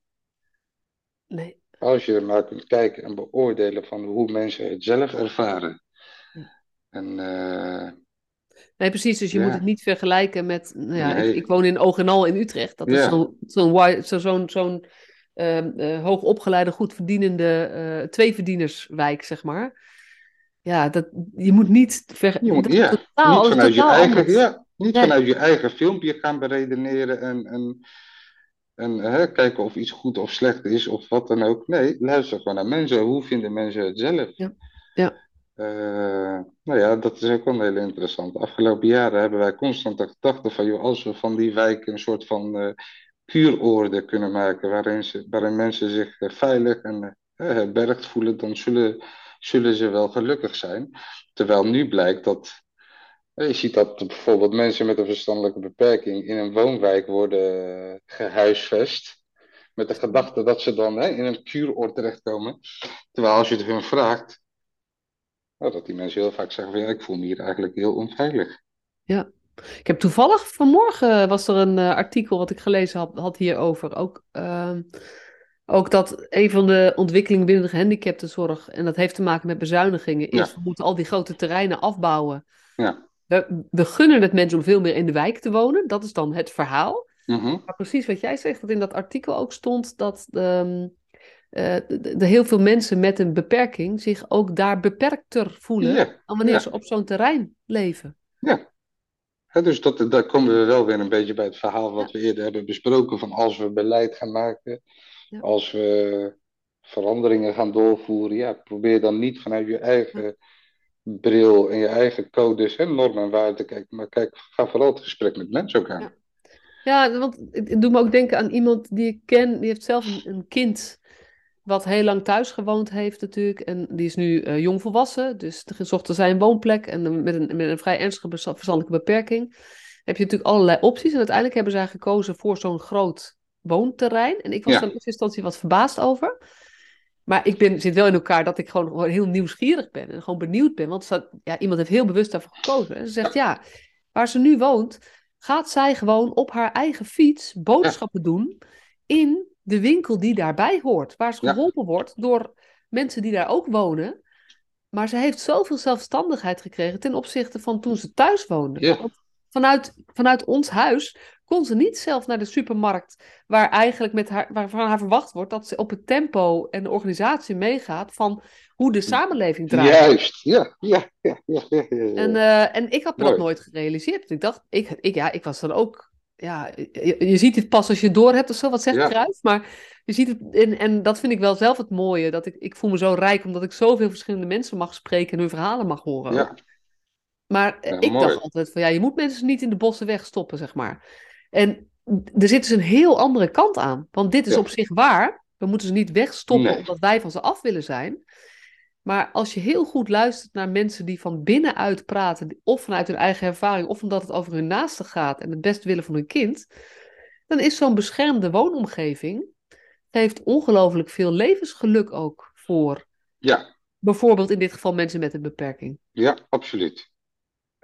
S2: Nee. Als je er maar kunt kijken en beoordelen van hoe mensen het zelf ervaren. En, uh,
S1: nee, precies. Dus je moet het niet vergelijken met... Nou ja, ik, ik, woon in Ogenal in Utrecht. Dat is zo'n zo'n zo'n zo'n uh, hoogopgeleide, goed verdienende uh, tweeverdienerswijk, zeg maar ja, dat, je moet niet ver,
S2: je moet, ja, totaal, niet vanuit je eigen, ja, niet vanuit je eigen filmpje gaan beredeneren en, en, en hè, kijken of iets goed of slecht is of wat dan ook. Nee, luister gewoon naar mensen. Hoe vinden mensen het zelf? Ja. ja. Uh, nou ja, dat is ook wel hele interessant. De afgelopen jaren hebben wij constant de gedachte van, joh, als we van die wijken een soort van uh, kunnen maken, waarin, ze, waarin mensen zich uh, veilig en herbergd voelen, dan zullen zullen ze wel gelukkig zijn. Terwijl nu blijkt dat. Je ziet dat bijvoorbeeld mensen met een verstandelijke beperking in een woonwijk worden gehuisvest. Met de gedachte dat ze dan hè, in een kuuroord terechtkomen. Terwijl als je het hun vraagt, nou, dat die mensen heel vaak zeggen van ja, ik voel me hier eigenlijk heel onveilig.
S1: Ja, Ik heb toevallig vanmorgen was er een uh, artikel wat ik gelezen had, had hierover. Ook, uh, ook dat een van de ontwikkelingen binnen de gehandicaptenzorg, en dat heeft te maken met bezuinigingen, is ja. we moeten al die grote terreinen afbouwen.
S2: Ja.
S1: We, we, gunnen het mensen om veel meer in de wijk te wonen. Dat is dan het verhaal.
S2: Mm -hmm.
S1: Maar precies wat jij zegt, dat in dat artikel ook stond dat um, uh, de, de heel veel mensen met een beperking zich ook daar beperkter voelen
S2: Ja,
S1: dan wanneer ze op zo'n terrein leven.
S2: Ja. Dus dat, daar komen we wel weer een beetje bij het verhaal wat we eerder hebben besproken. Van als we beleid gaan maken,
S1: Ja.
S2: als we veranderingen gaan doorvoeren, ja, probeer dan niet vanuit je eigen bril en je eigen codes en normen en waarden te kijken. Maar kijk, ga vooral het gesprek met mensen ook aan.
S1: Ja. Ja, want het doet me ook denken aan iemand die ik ken, die heeft zelf een, kind wat heel lang thuis gewoond heeft natuurlijk. En die is nu eh, jong volwassen, dus er zochten zij een woonplek en met een, met een vrij ernstige verstandelijke beperking. Heb je natuurlijk allerlei opties en uiteindelijk hebben zij gekozen voor zo'n groot woonterrein. En ik was
S2: Ja.
S1: er in eerste instantie wat verbaasd over. Maar ik ben, zit wel in elkaar dat ik gewoon, heel nieuwsgierig ben en gewoon benieuwd ben. Want ze- ja, iemand heeft heel bewust daarvoor gekozen. En ze zegt ja, waar ze nu woont, gaat zij gewoon op haar eigen fiets boodschappen doen in de winkel die daarbij hoort. Waar ze
S2: Ja.
S1: geholpen wordt door mensen die daar ook wonen. Maar ze heeft zoveel zelfstandigheid gekregen ten opzichte van toen ze thuis woonde.
S2: Ja.
S1: Vanuit, vanuit ons huis kon ze niet zelf naar de supermarkt, waar eigenlijk met haar, waarvan haar verwacht wordt dat ze op het tempo en de organisatie meegaat van hoe de samenleving draait.
S2: Juist, ja, ja, ja, ja, ja.
S1: En, eh, en ik had me dat nooit gerealiseerd. Ik dacht, ik, ik, ja, ik was dan ook. Ja, je, je ziet het pas als je door hebt of zo, wat zegt
S2: Ja.
S1: Cruijff. Maar je ziet het, en, en dat vind ik wel zelf het mooie. Dat ik, ik voel me zo rijk omdat ik zoveel verschillende mensen mag spreken en hun verhalen mag horen.
S2: Ja,
S1: Maar eh,
S2: Ja,
S1: ik
S2: mooi.
S1: dacht altijd van ja, je moet mensen niet in de bossen wegstoppen, zeg maar. En er zit dus een heel andere kant aan. Want dit is
S2: Ja.
S1: op zich waar. We moeten ze niet wegstoppen
S2: Nee.
S1: omdat wij van ze af willen zijn. Maar als je heel goed luistert naar mensen die van binnenuit praten, of vanuit hun eigen ervaring, of omdat het over hun naasten gaat en het best willen van hun kind, dan is zo'n beschermde woonomgeving geeft ongelooflijk veel levensgeluk ook voor
S2: ja,
S1: bijvoorbeeld in dit geval mensen met een beperking.
S2: ja, absoluut.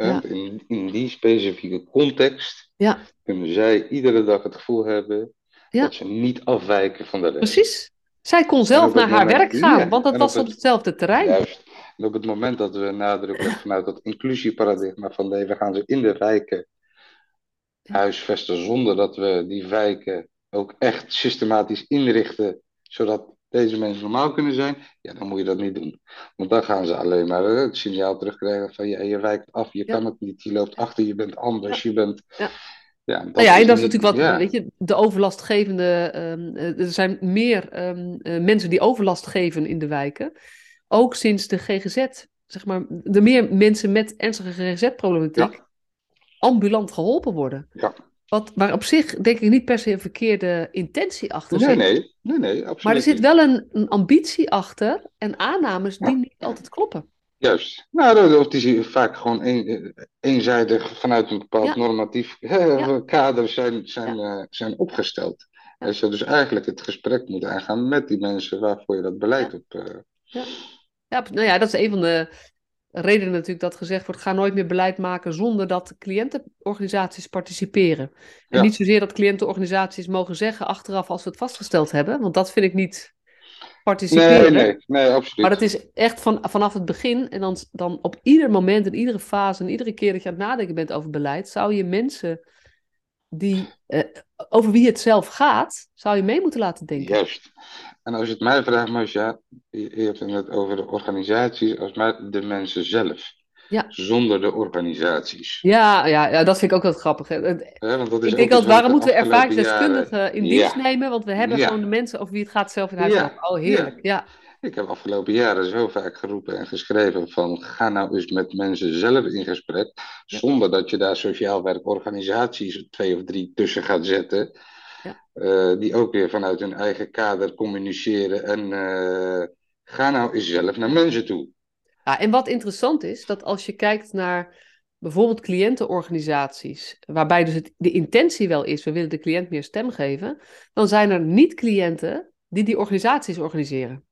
S1: Ja.
S2: In, in die specifieke context
S1: Ja.
S2: kunnen zij iedere dag het gevoel hebben
S1: Ja.
S2: dat ze niet afwijken van de rest.
S1: Precies. Zij kon zelf naar haar
S2: moment-
S1: werk gaan, want dat was
S2: op
S1: op
S2: het-
S1: hetzelfde terrein.
S2: Juist. En op het moment dat we nadruk leggen vanuit dat inclusieparadigma van nee, we gaan ze in de wijken huisvesten zonder dat we die wijken ook echt systematisch inrichten, zodat deze mensen normaal kunnen zijn, ja, dan moet je dat niet doen. Want dan gaan ze alleen maar eh, het signaal terugkrijgen van ja, je wijkt af, je
S1: Ja.
S2: kan het niet, je loopt achter, je bent anders, je bent...
S1: Ja.
S2: Ja, dat
S1: Nou ja, en dat is
S2: niet-
S1: natuurlijk wat,
S2: ja.
S1: weet je, de overlastgevende, ehm, eh, er zijn meer ehm, eh, mensen die overlast geven in de wijken. Ook sinds de GGZ, zeg maar, de meer mensen met ernstige GGZ-problematiek ambulant geholpen worden.
S2: Ja.
S1: Wat, waar op zich denk ik niet per se een verkeerde intentie achter
S2: Nee,
S1: zit.
S2: nee, nee, nee, absoluut
S1: Maar er zit wel een, een ambitie achter en aannames die
S2: Ja.
S1: niet altijd kloppen.
S2: Juist. Nou, dat- of die vaak gewoon een, eh, eenzijdig vanuit een bepaald
S1: Ja.
S2: normatief
S1: Ja.
S2: kader zijn, zijn, eh, zijn opgesteld. En je dus eigenlijk het gesprek moet aangaan met die mensen waarvoor je dat beleid op. eh,
S1: Ja, nou ja, dat is een van de redenen natuurlijk dat gezegd wordt, ga nooit meer beleid maken zonder dat cliëntenorganisaties participeren. En
S2: Ja.
S1: niet zozeer dat cliëntenorganisaties mogen zeggen achteraf als we het vastgesteld hebben, want dat vind ik niet participeren.
S2: Nee, nee, nee, absoluut.
S1: Maar dat is echt van, vanaf het begin en dan, dan op ieder moment, in iedere fase en iedere keer dat je aan het nadenken bent over beleid, zou je mensen die, eh, over wie het zelf gaat, zou je mee moeten laten denken.
S2: Juist. En als je het mij vraagt, Marcia, je, je hebt het net over de organisaties, als mij de mensen zelf.
S1: Ja.
S2: Zonder de organisaties.
S1: Ja, ja, ja, dat vind ik ook wel grappig. hè.
S2: Want dat is
S1: Ik denk altijd, waarom moeten we ervaringsdeskundigen in dienst
S2: Ja.
S1: nemen? Want we hebben gewoon de mensen over wie het gaat zelf in huis. Oh, heerlijk. Ja.
S2: Ik heb afgelopen jaren zo vaak geroepen en geschreven van ga nou eens met mensen zelf in gesprek,
S1: Ja.
S2: zonder dat je daar sociaal werkorganisaties twee of drie tussen gaat zetten,
S1: Ja.
S2: eh, die ook weer vanuit hun eigen kader communiceren en eh, ga nou eens zelf naar mensen toe.
S1: Ja, en wat interessant is, dat als je kijkt naar bijvoorbeeld cliëntenorganisaties, waarbij dus het, de intentie wel is, we willen de cliënt meer stem geven, dan zijn er niet cliënten die die organisaties organiseren.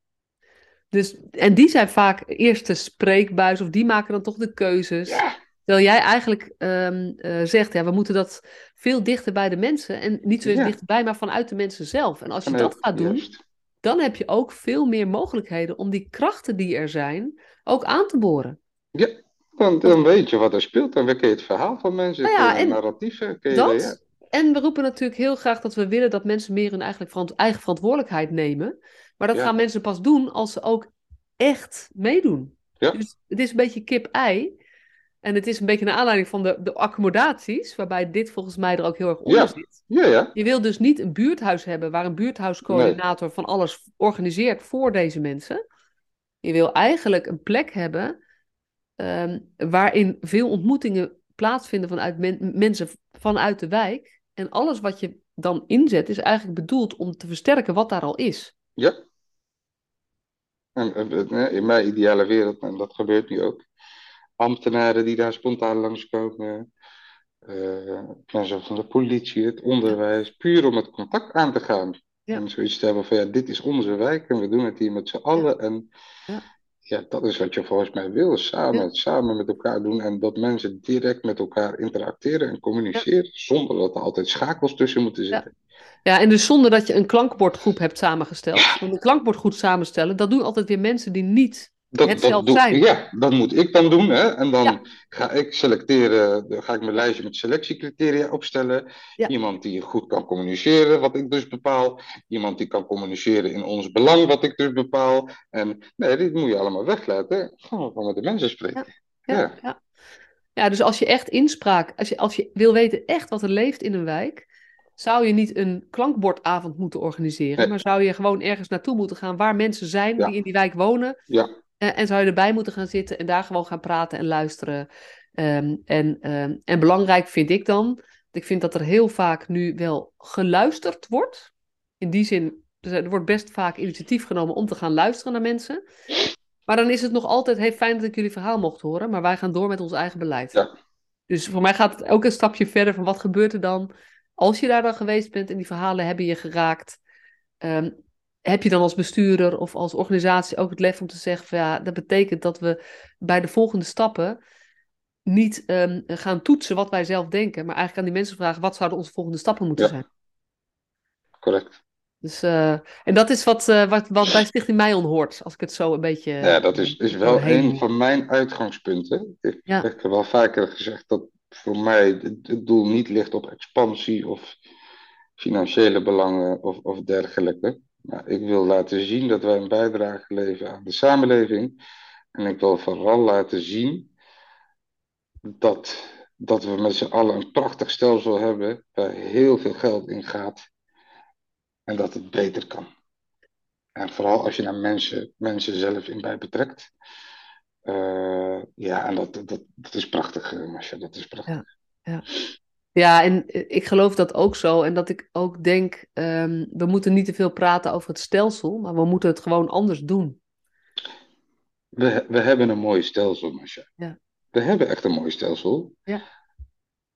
S1: Dus, en die zijn vaak eerst de spreekbuis, of die maken dan toch de keuzes.
S2: Ja,
S1: Terwijl jij eigenlijk ehm, eh, zegt, ja, we moeten dat veel dichter bij de mensen. En niet zo ja. dichterbij, maar vanuit de mensen zelf. En als je dat gaat doen, dan heb je ook veel meer mogelijkheden om die krachten die er zijn, ook aan te boren.
S2: Ja, dan, dan weet je wat er speelt. Dan ken je het verhaal van mensen, nou ja, en narratieven. Ken je,
S1: dat, ja. En we roepen natuurlijk heel graag dat we willen dat mensen meer hun eigenlijk eigen verantwoordelijkheid nemen. Maar dat gaan mensen pas doen als ze ook echt meedoen. Ja. Dus het is een beetje kip-ei. En het is een beetje naar aanleiding van de, de accommodaties, waarbij dit volgens mij er ook heel erg onder zit.
S2: Ja, ja.
S1: Je wil dus niet een buurthuis hebben waar een buurthuiscoördinator van alles organiseert voor deze mensen. Je wil eigenlijk een plek hebben um, waarin veel ontmoetingen plaatsvinden vanuit mensen vanuit de wijk. En alles wat je dan inzet is eigenlijk bedoeld om te versterken wat daar al is.
S2: Ja. En, in mijn ideale wereld, en dat gebeurt nu ook, ambtenaren die daar spontaan langskomen, uh, mensen van de politie, het onderwijs, puur om het contact aan te gaan. En zoiets te hebben van ja, dit is onze wijk en we doen het hier met z'n allen. En ja. Ja. dat is wat je volgens mij wil, samen, samen met elkaar doen en dat mensen direct met elkaar interacteren en communiceren, zonder dat er altijd schakels tussen moeten zitten.
S1: Ja, en dus zonder dat je een klankbordgroep hebt samengesteld. Want een klankbordgroep samenstellen, dat doen altijd weer mensen die niet
S2: dat,
S1: het zelf
S2: doe,
S1: zijn.
S2: Ja, dat moet ik dan doen. Hè? En dan ga ik selecteren, dan ga ik mijn lijstje met selectiecriteria opstellen. Iemand die goed kan communiceren, wat ik dus bepaal. Iemand die kan communiceren in ons belang, wat ik dus bepaal. En nee, dit moet je allemaal weglaten. Gewoon met de mensen spreken.
S1: Ja, ja, ja. dus als je echt inspraak, als je, als je wil weten echt wat er leeft in een wijk, zou je niet een klankbordavond moeten organiseren, maar zou je gewoon ergens naartoe moeten gaan waar mensen zijn die in die wijk wonen.
S2: Ja.
S1: Uh, en zou je erbij moeten gaan zitten en daar gewoon gaan praten en luisteren. Um, en, um, en belangrijk vind ik dan, ik vind dat er heel vaak nu wel geluisterd wordt. In die zin, er wordt best vaak initiatief genomen om te gaan luisteren naar mensen. Maar dan is het nog altijd, hey, fijn dat ik jullie verhaal mocht horen, maar wij gaan door met ons eigen beleid.
S2: Ja.
S1: Dus voor mij gaat het ook een stapje verder van wat gebeurt er dan als je daar dan geweest bent en die verhalen hebben je geraakt, um, heb je dan als bestuurder of als organisatie ook het lef om te zeggen van ja, dat betekent dat we bij de volgende stappen niet um, gaan toetsen wat wij zelf denken, maar eigenlijk aan die mensen vragen wat zouden onze volgende stappen moeten ja. zijn.
S2: Correct.
S1: Dus, uh, en dat is wat, uh, wat, wat bij Stichting Meijon hoort, als ik het zo een beetje...
S2: Ja, dat is, is wel een van mijn uitgangspunten. Ik ja. heb wel vaker gezegd dat voor mij het, doel niet ligt op expansie of financiële belangen of, of dergelijke. Maar ik wil laten zien dat wij een bijdrage leveren aan de samenleving. En ik wil vooral laten zien dat, dat we met z'n allen een prachtig stelsel hebben waar heel veel geld in gaat en dat het beter kan. En vooral als je naar mensen, mensen zelf in bij betrekt. Uh, ja, en dat, dat, dat is prachtig, eh, Masha. Dat is prachtig.
S1: Ja, ja. Ja, en ik geloof dat ook zo. En dat ik ook denk, um, we moeten niet te veel praten over het stelsel, maar we moeten het gewoon anders doen.
S2: We, we hebben een mooi stelsel, Masha.
S1: Ja.
S2: We hebben echt een mooi stelsel.
S1: Ja.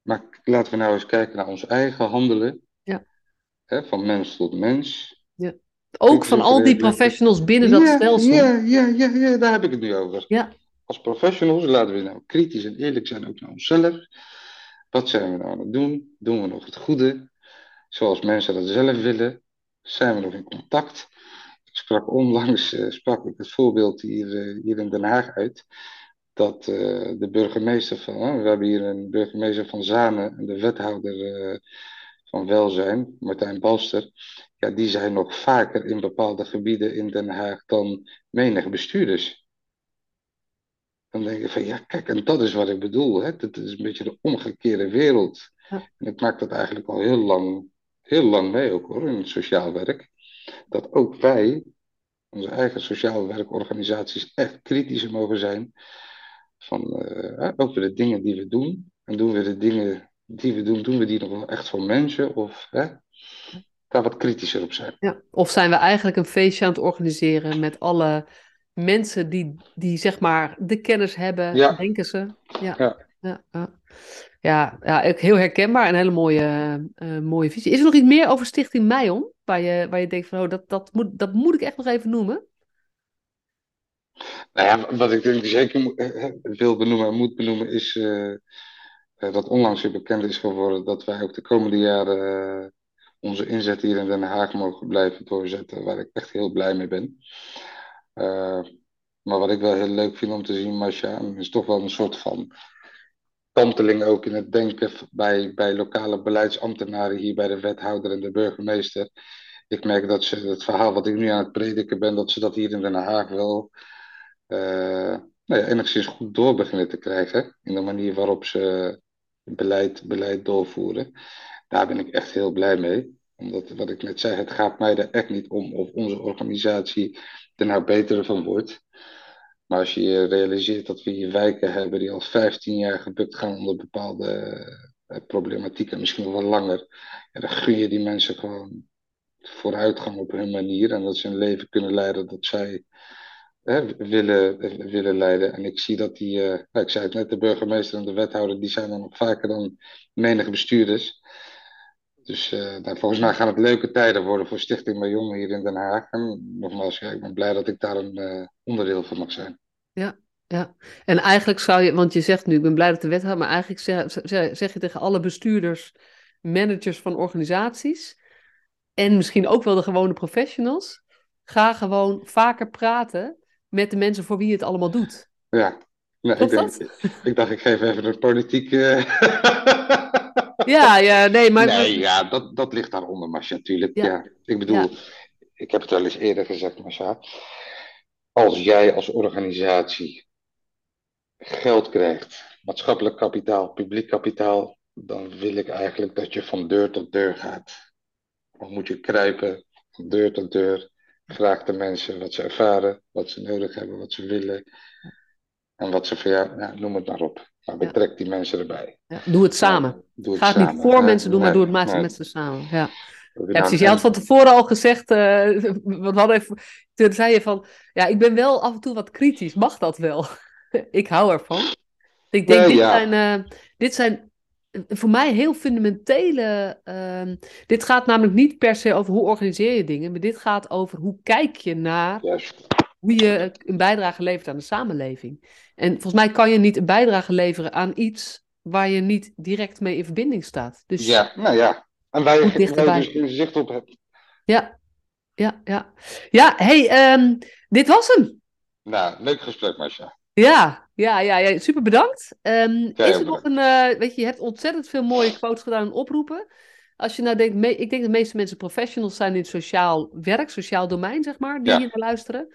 S2: Maar laten we nou eens kijken naar ons eigen handelen.
S1: Ja.
S2: Hè, van mens tot mens.
S1: Ja. Ook van al die professionals binnen dat stelsel.
S2: Ja, ja, ja, ja, daar heb ik het nu over.
S1: Ja
S2: als professionals laten we nou kritisch en eerlijk zijn ook naar onszelf. Wat zijn we nou aan het doen? Doen we nog het goede? Zoals mensen dat zelf willen? Zijn we nog in contact? Ik sprak onlangs uh, sprak ik het voorbeeld hier, uh, hier in Den Haag uit. Dat uh, de burgemeester van, we hebben hier een burgemeester van Zanen en de wethouder van Welzijn, Martijn Balster. Ja, die zijn nog vaker in bepaalde gebieden in Den Haag dan menig bestuurders. Dan denk je van ja, kijk, en dat is wat ik bedoel. Hè? Dat is een beetje de omgekeerde wereld. Ja. En ik maak dat eigenlijk al heel lang, heel lang mee ook hoor, in het sociaal werk. Dat ook wij, onze eigen sociaal werkorganisaties, echt kritisch mogen zijn. Van uh, over de dingen die we doen. En doen we de dingen die we doen, doen we die nog wel echt voor mensen? Of hè, daar wat kritischer op zijn.
S1: Ja. Of zijn we eigenlijk een feestje aan het organiseren met alle mensen die, die zeg maar de kennis hebben, denken ze. Ja. Ja. Ja, ja. ja, heel herkenbaar en een hele mooie, uh, mooie visie. Is er nog iets meer over Stichting Meion? Waar je, waar je denkt van, oh, dat, dat, moet, dat moet ik echt nog even noemen?
S2: Nou ja, wat ik denk zeker wil benoemen en moet benoemen is uh, dat onlangs weer bekend is geworden dat wij ook de komende jaren onze inzet hier in Den Haag mogen blijven doorzetten, waar ik echt heel blij mee ben. Maar wat ik wel heel leuk vind om te zien, Masha, is toch wel een soort van kanteling ook in het denken bij, bij lokale beleidsambtenaren hier bij de wethouder en de burgemeester. Ik merk dat ze het verhaal wat ik nu aan het prediken ben, dat ze dat hier in Den Haag wel uh, nou ja, enigszins goed door beginnen te krijgen. In de manier waarop ze beleid, beleid doorvoeren. Daar ben ik echt heel blij mee. Omdat, wat ik net zei, het gaat mij er echt niet om of onze organisatie er nou beter van wordt. Maar als je realiseert dat we hier wijken hebben die al 15 jaar gebukt gaan onder bepaalde uh, problematieken, misschien wel langer, dan gun je die mensen gewoon vooruitgang op hun manier en dat ze een leven kunnen leiden dat zij hè, willen, willen leiden. En ik zie dat die, uh, ik zei het net, de burgemeester en de wethouder, die zijn dan nog vaker dan menige bestuurders. Dus uh, nou, volgens mij gaan het leuke tijden worden voor Stichting Marion hier in Den Haag. En nogmaals, ja, ik ben blij dat ik daar een onderdeel van mag zijn.
S1: Ja, ja. En eigenlijk zou je, want je zegt nu, ik ben blij dat de wethouder, maar eigenlijk zeg, zeg je tegen alle bestuurders, managers van organisaties en misschien ook wel de gewone professionals, ga gewoon vaker praten met de mensen voor wie je het allemaal doet.
S2: Ja, nou, ik, denk, ik, dacht ik geef even een politieke...
S1: ja, ja, nee, maar...
S2: Nee, ja, dat, dat ligt daaronder, Masha, natuurlijk. Ja. Ik bedoel, ik heb het wel eens eerder gezegd, Masha als jij als organisatie geld krijgt, maatschappelijk kapitaal, publiek kapitaal, dan wil ik eigenlijk dat je van deur tot deur gaat. Dan moet je kruipen van deur tot deur. Vraag de mensen wat ze ervaren, wat ze nodig hebben, wat ze willen. En wat ze van nou, noem het maar op. Maar betrek die mensen erbij.
S1: Ja, doe het samen. doe het Ga het niet voor mensen doen, maar doe het maar met ze samen. Ja. Ja, precies. Je had van tevoren al gezegd, uh, we hadden even, toen zei je van, ja, ik ben wel af en toe wat kritisch. Mag dat wel? ik hou ervan. Ik denk, dit, zijn, uh, dit zijn voor mij heel fundamentele. Uh, dit gaat namelijk niet per se over hoe organiseer je dingen, maar dit gaat over hoe kijk je naar hoe je een bijdrage levert aan de samenleving. En volgens mij kan je niet een bijdrage leveren aan iets waar je niet direct mee in verbinding staat. Dus,
S2: ja, nou ja. En waar je, waar je dus zicht op hebt.
S1: Ja, ja, ja. Ja, hey, um, dit was hem.
S2: Nou, leuk gesprek, Masha.
S1: Ja, ja, ja, ja, super bedankt. Um, is er nog een, uh, weet je, je hebt ontzettend veel mooie quotes gedaan en oproepen. Als je nou denkt, me, ik denk dat de meeste mensen professionals zijn in sociaal werk, sociaal domein, zeg maar, die ja. hier luisteren.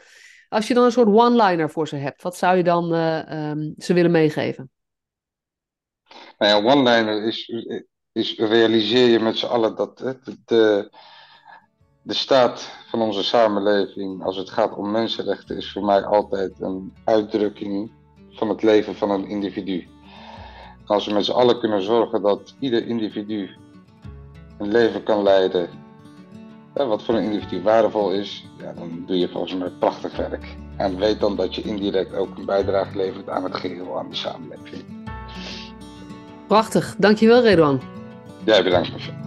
S1: Als je dan een soort one-liner voor ze hebt, wat zou je dan uh, um, ze willen meegeven?
S2: Nou ja, one-liner is, is realiseer je met z'n allen dat de, de, de staat van onze samenleving, als het gaat om mensenrechten, is voor mij altijd een uitdrukking van het leven van een individu. Als we met z'n allen kunnen zorgen dat ieder individu een leven kan leiden wat voor een individu waardevol is, ja, dan doe je volgens mij prachtig werk. En weet dan dat je indirect ook een bijdrage levert aan het geheel, aan de samenleving.
S1: Prachtig, dankjewel Redouan.
S2: Jij bedankt, Michel.